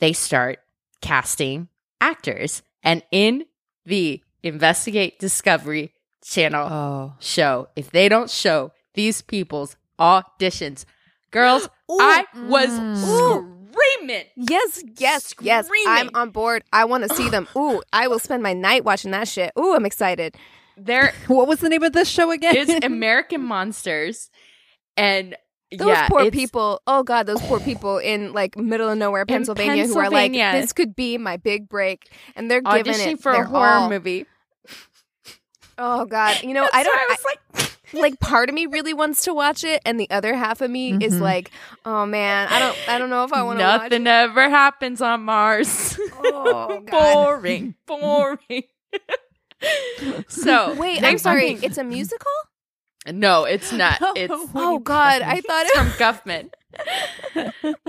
they start casting actors. And in the Investigate Discovery channel Oh. show, if they don't show these people's auditions, girls, I was mm. Screaming. Yes, yes, yes. I'm on board. I want to see them. Ooh, I will spend my night watching that shit. Ooh, I'm excited. There What was the name of this show again? It's American Monsters. And Those yeah, poor people. Oh God, those poor people in like middle of nowhere, Pennsylvania, who are like, this could be my big break, and they're giving it for a horror all. movie. Oh God, you know I don't. I I was like, like part of me really wants to watch it, and the other half of me is Mhm. like, oh man, I don't. I don't know if I want to watch. It. Nothing ever happens on Mars. Oh, boring, boring. so Wait, I'm sorry. fucking- It's a musical. no, it's not. It's Oh God, I thought it. from Guffman.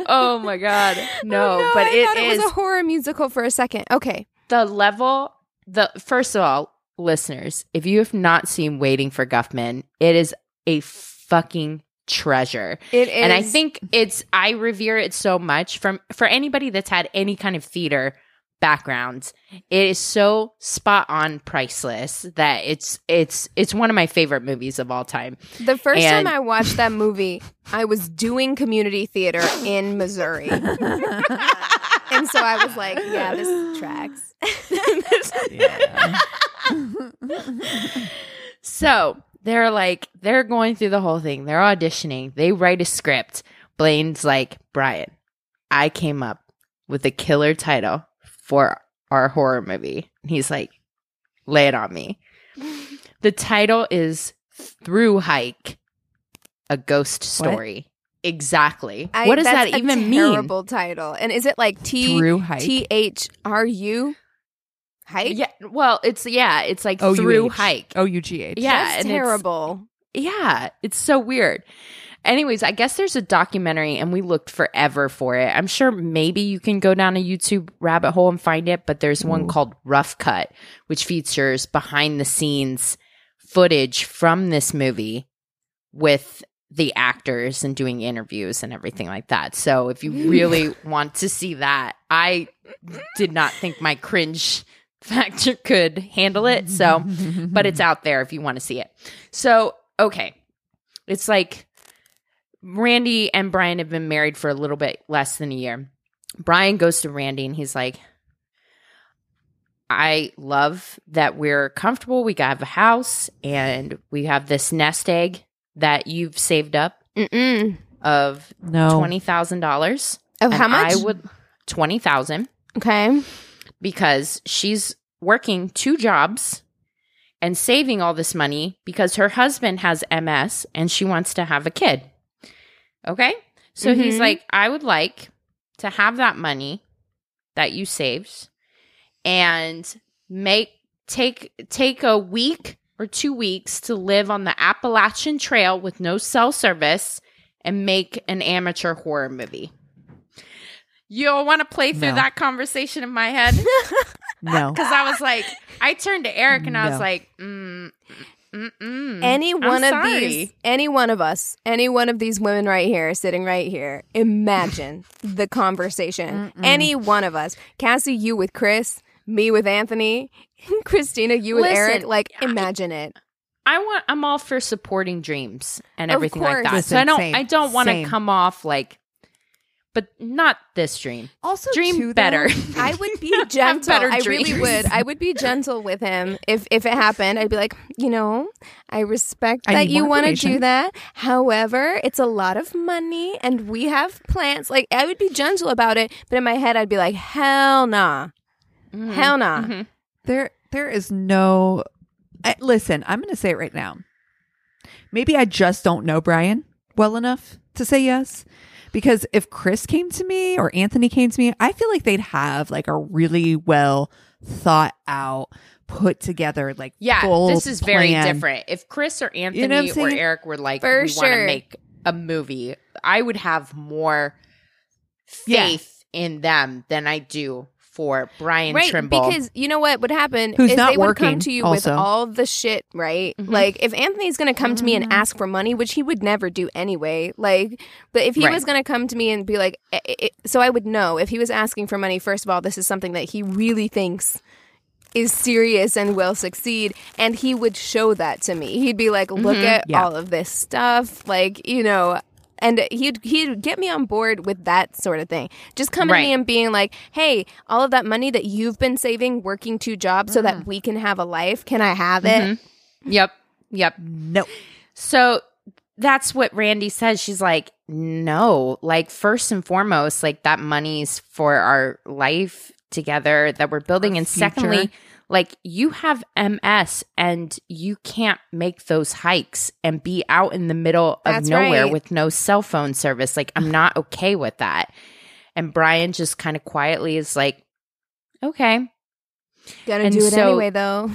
oh my god, no, Oh, no but I it it is was a horror musical for a second. Okay. the level. The first of all, listeners, if you have not seen Waiting for Guffman, it is a fucking treasure. It is. and I think it's I revere it so much from for anybody that's had any kind of theater background. It is so spot on priceless that it's it's it's one of my favorite movies of all time. the first and- time I watched that movie, I was doing community theater in Missouri, and so I was like, "Yeah, this tracks." So they're like, they're going through the whole thing. They're auditioning. They write a script. Blaine's like, Brian, I came up with a killer title for our horror movie. And he's like, lay it on me. The title is Through Hike, a ghost story. Exactly. I- what does that even mean? Terrible title. And is it like T. T H R U? Hike. Yeah. Well, it's, yeah, it's like oh, O U through hike. O U G H. Yeah. That's and it's- terrible. Yeah, it's so weird. Anyways, I guess there's a documentary and we looked forever for it. I'm sure maybe you can go down a YouTube rabbit hole and find it, but there's one Ooh. called Rough Cut, which features behind the scenes footage from this movie with the actors and doing interviews and everything like that. So if you really want to see that, I did not think my cringe factor could handle it. So but it's out there if you want to see it. So, okay. It's like Randi and Brian have been married for a little bit less than a year. Brian goes to Randi and he's like, I love that we're comfortable. We have a house and we have this nest egg that you've saved up Mm-mm. of no. twenty thousand dollars. Of how much? I would twenty thousand okay. Because she's working two jobs and saving all this money because her husband has MS and she wants to have a kid. Okay? So he's Mhm. like, I would like to have that money that you saved and make take take a week or 2 weeks to live on the Appalachian Trail with no cell service and make an amateur horror movie. You want to play through No. that conversation in my head? No. Because I was like, I turned to Eric and I was like, mm, Any I'm one of sorry. these, any one of us, any one of these women right here, sitting right here, imagine the conversation. Any one of us. Cassi, you with Chris, me with Anthony, Christina, you with Listen, Eric. Like, I- imagine it. I want. I'm all for supporting dreams and everything like course. that. so I don't. same, I don't want to come off like. But not this dream. Also, Dream too, though, better. I would be gentle. better I really would. I would be gentle with him if if it happened. I'd be like, you know, I respect I that need you want to do that. However, it's a lot of money, and we have plans. Like I would be gentle about it, but in my head, I'd be like, hell nah, Mhm. hell nah. Mhm. there there is no I, listen i'm going to say it right now maybe i just don't know brian well enough to say yes because if chris came to me or anthony came to me i feel like they'd have like a really well thought out put together like Yeah, full this is very different. If Chris or Anthony You know or? Eric were like, For we want to make a movie, I would have more Yeah. faith in them than I do for Brian right Trimble. because you know what would happen Who's is not they would come to you with all the shit right Mhm. like if anthony's gonna come to me and ask for money which he would never do anyway like but if he Right. was gonna come to me and be like eh, eh, so i would know if he was asking for money first of all this is something that he really thinks is serious and will succeed and he would show that to me he'd be like look Mhm. at Yeah. all of this stuff like you know and he'd he'd get me on board with that sort of thing. Just coming to me and being like, "Hey, all of that money that you've been saving, working two jobs so Mm. that we can have a life, can I have it?" Mhm. Yep, yep. no So that's what Randi says. She's like, no, like first and foremost, like that money's for our life together that we're building. Our and secondly, future. Like you have MS and you can't make those hikes and be out in the middle of That's nowhere right. with no cell phone service. Like I'm not okay with that. And Brian just kind of quietly is like, okay. Gotta And do it so- anyway, though.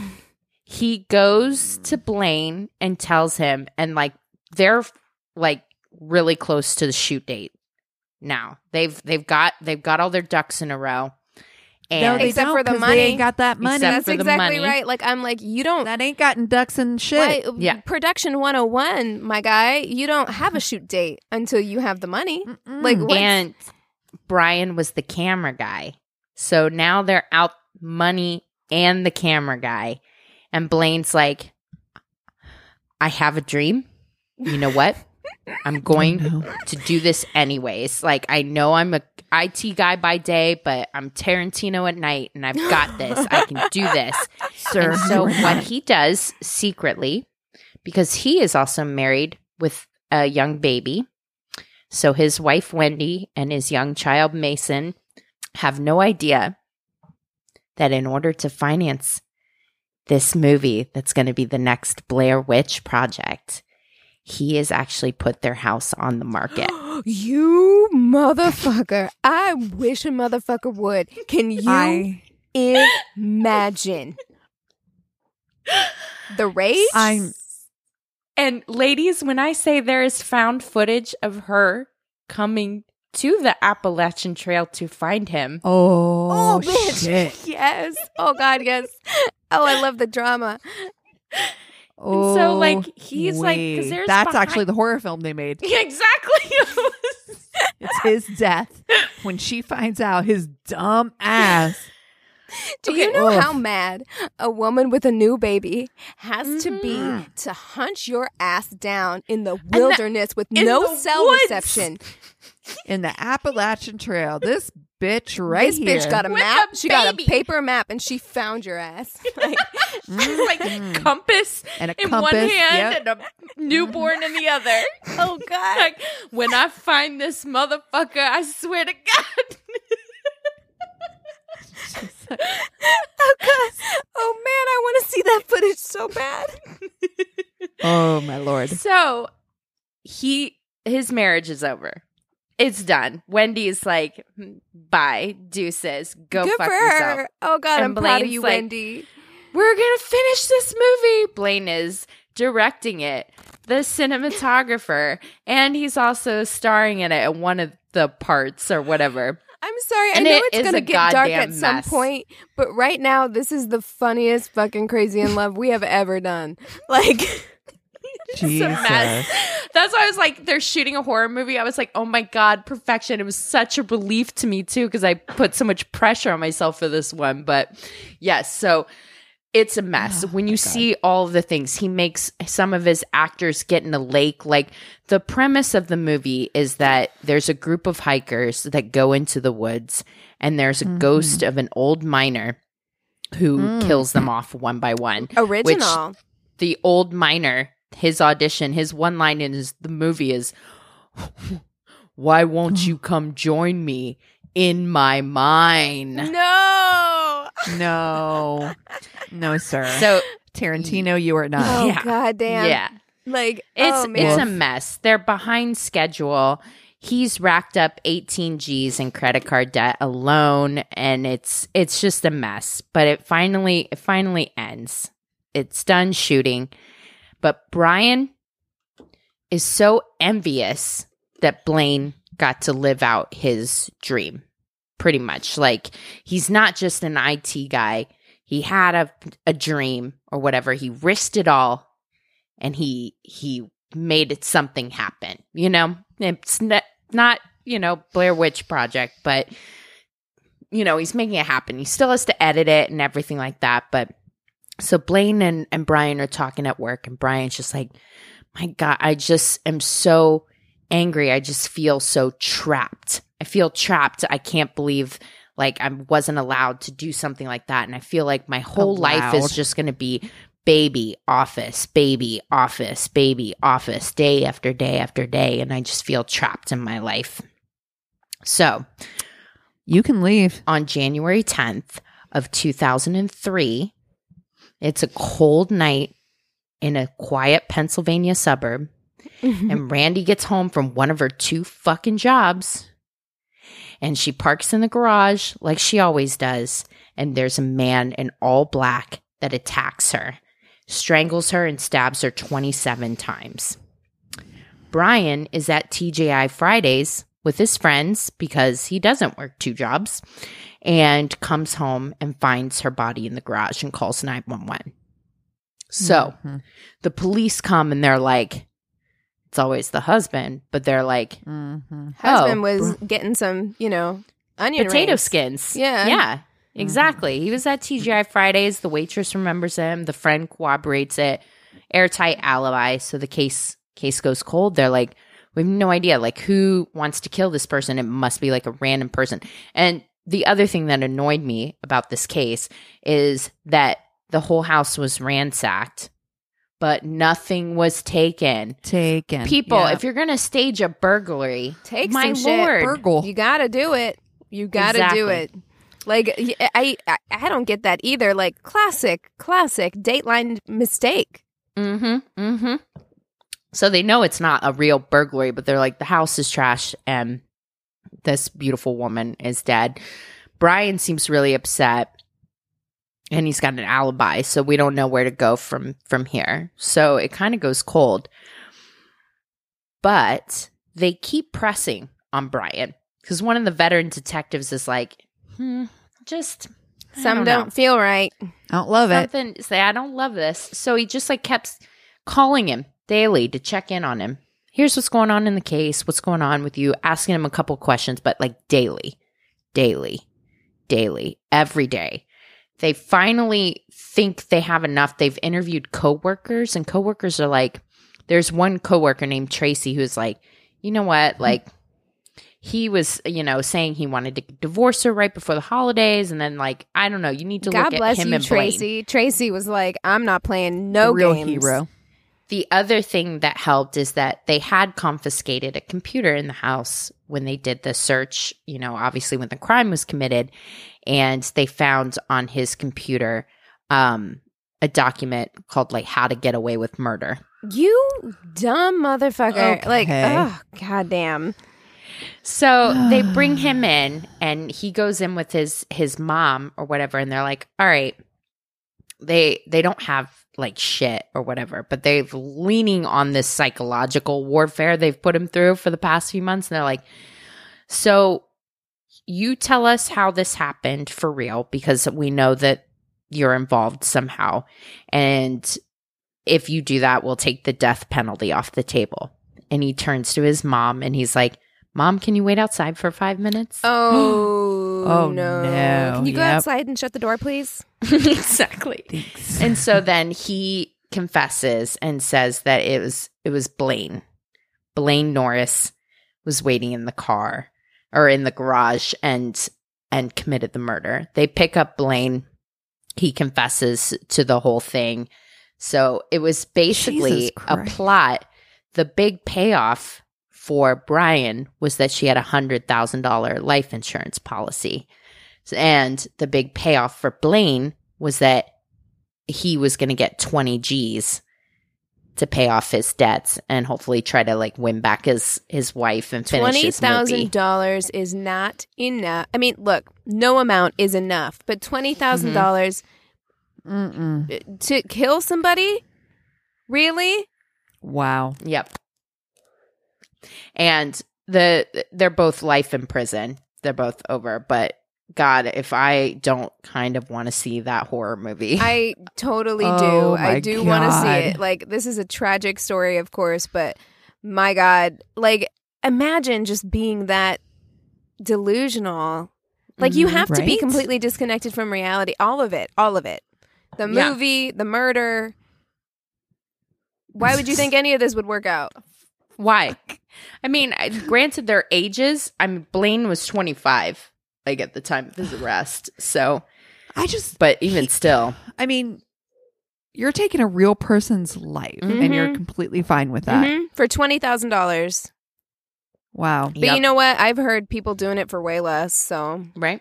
he goes to Blaine and tells him, and like they're like really close to the shoot date now. They've they've got they've got all their ducks in a row. No, And they Except don't, for the 'cause money. they ain't got that money Except That's for the exactly money. right. Like I'm like, you don't. that ain't gotten ducks and shit Why, Yeah. Production 101, my guy. You don't have a shoot date until you have the money. Mm-mm. Like, what's- and Brian was the camera guy. So now they're out money and the camera guy. And Blaine's like, I have a dream. You know what? I'm going No. to do this anyways. Like I know I'm a IT guy by day, but I'm Tarantino at night and I've got this. I can do this. sir And so what he does secretly, because he is also married with a young baby. So his wife Wendy and his young child Mason have no idea that in order to finance this movie that's going to be the next Blair Witch project, he has actually put their house on the market. you motherfucker. I wish a motherfucker would. Can you I imagine the rage? I'm And ladies, when I say there is found footage of her coming to the Appalachian Trail to find him, oh, Oh, bitch. shit Yes. Oh God, yes. Oh, I love the drama. Oh so, like, oh, he's, like, 'cause wait. there's that's behind- actually the horror film they made exactly. It's his death when she finds out his dumb ass. Do Okay, you know ugh. how mad a woman with a new baby has to be mm-hmm. to hunch your ass down in the wilderness with no cell woods. reception? in the Appalachian Trail. This bitch right this here. bitch got a With map. a she got a paper map, and she found your ass. Like, like Mm. compass and a in compass. one hand yep. and a newborn in the other. oh God. Like, when I find this motherfucker, I swear to God. oh God. Oh man, I want to see that footage so bad. Oh my lord. So he his marriage is over. It's done. Wendy's like, hmm, bye, deuces, go Good fuck for yourself. her. Oh God, And I'm proud of you, like- Wendy. We're gonna finish this movie. Blaine is directing it, the cinematographer, and he's also starring in it at one of the parts or whatever. I'm sorry. And I know it it's gonna a get dark at some mess. point, but right now, this is the funniest fucking crazy in love we have ever done. Like, It's a Jesus. mess. That's why I was like, they're shooting a horror movie. I was like, oh my God, perfection. It was such a relief to me too, because I put so much pressure on myself for this one. But yes, so it's a mess. Oh, when you see all of the things, he makes some of his actors get in a lake. Like the premise of the movie is that there's a group of hikers that go into the woods and there's a Mhm. ghost of an old miner who Mm. kills them off one by one. Original. The old miner, his audition, his one line in his, the movie is, Why won't you come join me in my mine? no. No, no, sir. So, Tarantino, you are not. Oh Yeah. god damn. yeah. Like It's oh, it's a mess. They're behind schedule. He's racked up 18 G's in credit card debt alone and it's it's just a mess. But it finally it finally ends. It's done shooting. But Brian is so envious that Blaine got to live out his dream. Pretty much. Like he's not just an IT guy. He had a a dream or whatever. He risked it all and he he made it something happen. You know, it's not, not you know Blair Witch Project, but you know he's making it happen. He still has to edit it and everything like that. But so Blaine and and Brian are talking at work, and Brian's just like, "My God, I just am so angry. I just feel so trapped. I feel trapped. I can't believe." Like I wasn't allowed to do something like that, and I feel like my oh, whole life is just going to be baby office baby office baby office day after day after day and i just feel trapped in my life so You can leave. on january 10th of 2003 it's a cold night in a quiet pennsylvania suburb mm-hmm. and Randi gets home from one of her two fucking jobs and she parks in the garage like she always does and there's a man in all black that attacks her strangles her and stabs her 27 times. Brian is at TGI Fridays with his friends because he doesn't work two jobs and comes home and finds her body in the garage and calls 911. So Mhm. the police come and they're like, it's always the husband, but they're like, Mhm. Husband Oh, was getting some, you know, onion potato rings. skins. Yeah. Yeah. Exactly. He was at TGI Fridays. The waitress remembers him. The friend corroborates it. Airtight alibi. So the case case goes cold. They're like, we have no idea. Like, who wants to kill this person? It must be like a random person. And the other thing that annoyed me about this case is that the whole house was ransacked, but nothing was taken. Taken. People, Yeah. if you're gonna stage a burglary, Take my some shit. lord, Burgle. You got to do it. You got to do it. Like I, I don't get that either. Like classic, classic Dateline mistake. Mm-hmm. Mm-hmm. So they know it's not a real burglary, but they're like, the house is trash and this beautiful woman is dead. Brian seems really upset and he's got an alibi, so we don't know where to go from from here. So it kind of goes cold. But they keep pressing on Brian because one of the veteran detectives is like, hmm, just Some don't don't, feel right. I don't love it. something say i don't love this so he just like kept calling him daily to check in on him here's what's going on in the case what's going on with you asking him a couple questions but like daily daily daily every day they finally think they have enough they've interviewed coworkers and coworkers are like there's one coworker named tracy who's like you know what mm-hmm. like he was you know saying he wanted to divorce her right before the holidays and then like i don't know you need to God look bless at him you, and Blaine. Tracy. Tracy was like, "I'm not playing no real games." hero. The other thing that helped is that they had confiscated a computer in the house when they did the search, you know, obviously when the crime was committed. And they found on his computer um, a document called like How to Get Away with Murder. You dumb motherfucker! Like, Okay. oh goddamn. So they bring him in and he goes in with his his mom or whatever and they're like, "All right, they they don't have like shit or whatever, but they've leaning on this psychological warfare they've put him through for the past few months and they're like, "So you tell us how this happened for real because we know that you're involved somehow. And if you do that, we'll take the death penalty off the table." And he turns to his mom and he's like, Mom, can you wait outside for five minutes? Oh, Oh, no. no. Can you go Yep. outside and shut the door, please? exactly. Thanks. And so then he confesses and says that it was it was Blaine. Blaine Norris was waiting in the car or in the garage and and committed the murder. They pick up Blaine. He confesses to the whole thing. So it was basically a Christ. plot. The big payoff for Brian was that she had a hundred thousand dollar life insurance policy. And the big payoff for Blaine was that he was going to get 20 G's to pay off his debts and hopefully try to like win back his his wife and finish Twenty his movie. thousand dollars is not enough. I mean, look, no amount is enough, but twenty thousand dollars mm-hmm. Mm-mm. to kill somebody, really? Wow. Yep. And the they're both life in prison. They're both over, but God, if I don't kind of want to see that horror movie. I totally Oh, do. I do want to see it. Like this is a tragic story, of course, but my God, like imagine just being that delusional. Like you Mhm. have to be completely disconnected from reality. All of it. All of it. The Yeah. movie, the murder. Why would you think any of this would work out? Why? I mean, granted their ages. I mean, Blaine was 25 like at the time of his arrest. So, I just, but even still. I mean, you're taking a real person's life and you're Mhm. completely fine with that. Mhm. For twenty thousand dollars. Wow. But you know what? I've heard people doing it for way less. So right?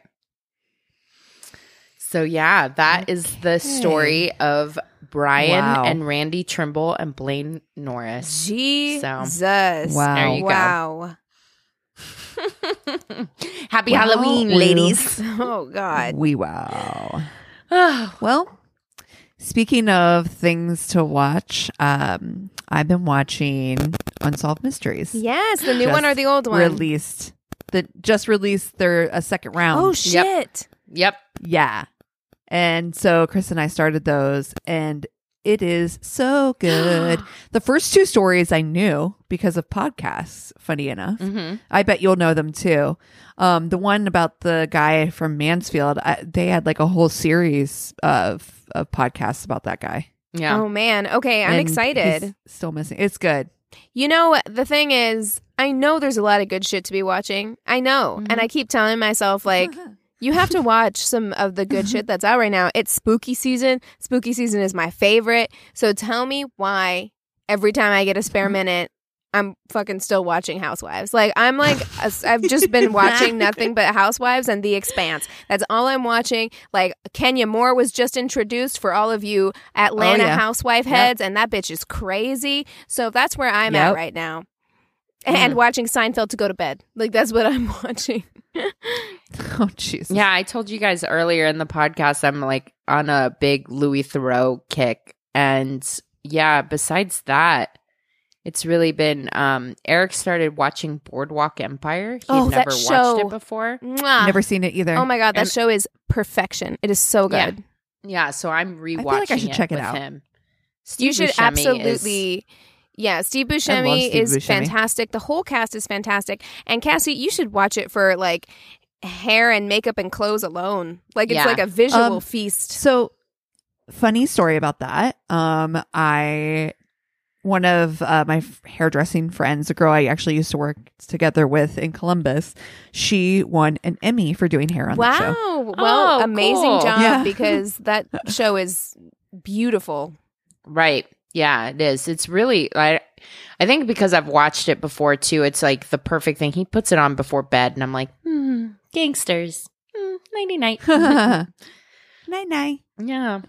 So yeah, that is the story of Brian Wow. and Randi Trimble and Blaine Norris. Jesus. Wow. There you go. wow. Happy Well, Halloween, ladies. Oh God. We wow. Oh, Well, speaking of things to watch, um, I've been watching Unsolved Mysteries. Yes, the new Just one or the old one? Released. That just released their a second round. Oh shit. yep. Yeah. And so Chris and I started those and it is so good. the first two stories I knew because of podcasts, funny enough. hmm I bet you'll know them too. Um, the one about the guy from Mansfield, I, they had like a whole series of of podcasts about that guy. Yeah. Oh man. Okay, I'm And excited. Still missing. It's good. You know, the thing is, I know there's a lot of good shit to be watching. I know. And I keep telling myself like you have to watch some of the good shit that's out right now. It's spooky season. Spooky season is my favorite. So tell me why every time I get a spare mm-hmm. minute I'm fucking still watching Housewives. Like I'm like i I've just been watching nothing but Housewives and The Expanse. That's all I'm watching. Like Kenya Moore was just introduced for all of you Atlanta Oh, yeah. housewife Yep. heads, and that bitch is crazy. So that's where I'm Yep. at right now. Mm-hmm. And watching Seinfeld to go to bed. Like that's what I'm watching. Oh Jesus. Yeah, I told you guys earlier in the podcast I'm like on a big Louis Theroux kick. And yeah, besides that, it's really been um Eric started watching Boardwalk Empire. He'd Oh, that show. watched it before. Mwah. Never seen it either. Oh my god, that And- show is perfection. It is so good. Yeah, so I'm rewatching like I should it check it with out. him. you should Buscemi is- absolutely yeah steve buscemi Steve is Buscemi. fantastic the whole cast is fantastic and Cassi you should watch it for like hair and makeup and clothes alone like it's Yeah. like a visual Um, feast So, funny story about that. Um, I one of uh, my hairdressing friends, a girl I actually used to work together with in Columbus, she won an Emmy for doing hair on that show. wow well Oh, amazing cool. job Yeah. because that show is beautiful Right. Yeah, it is. It's really I I think because I've watched it before too, it's like the perfect thing. He puts it on before bed and I'm like, hmm, gangsters. Hmm, nighty night. night night. yeah.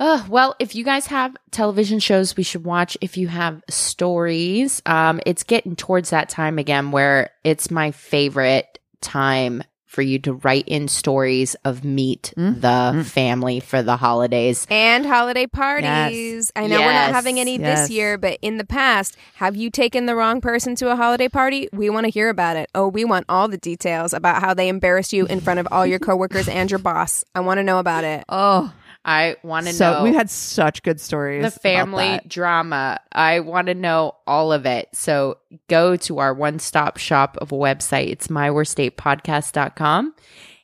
Uh, well, if you guys have television shows we should watch, if you have stories, um, it's getting towards that time again where it's my favorite time for you to write in stories of meet Mm. the Mm. family for the holidays. and holiday parties i know we're not having any Yes. this year but in the past have you taken the wrong person to a holiday party we want to hear about it oh we want all the details about how they embarrassed you in front of all your coworkers and your boss i want to know about it Oh, I want to so, know. We had such good stories. The family drama. I want to know all of it. So go to our one stop shop of a website. It's myworstdatepodcast.com.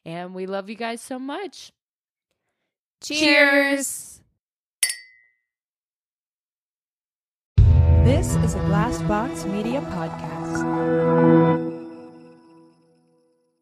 And we love you guys so much. Cheers. This is a Glassbox Media Podcast.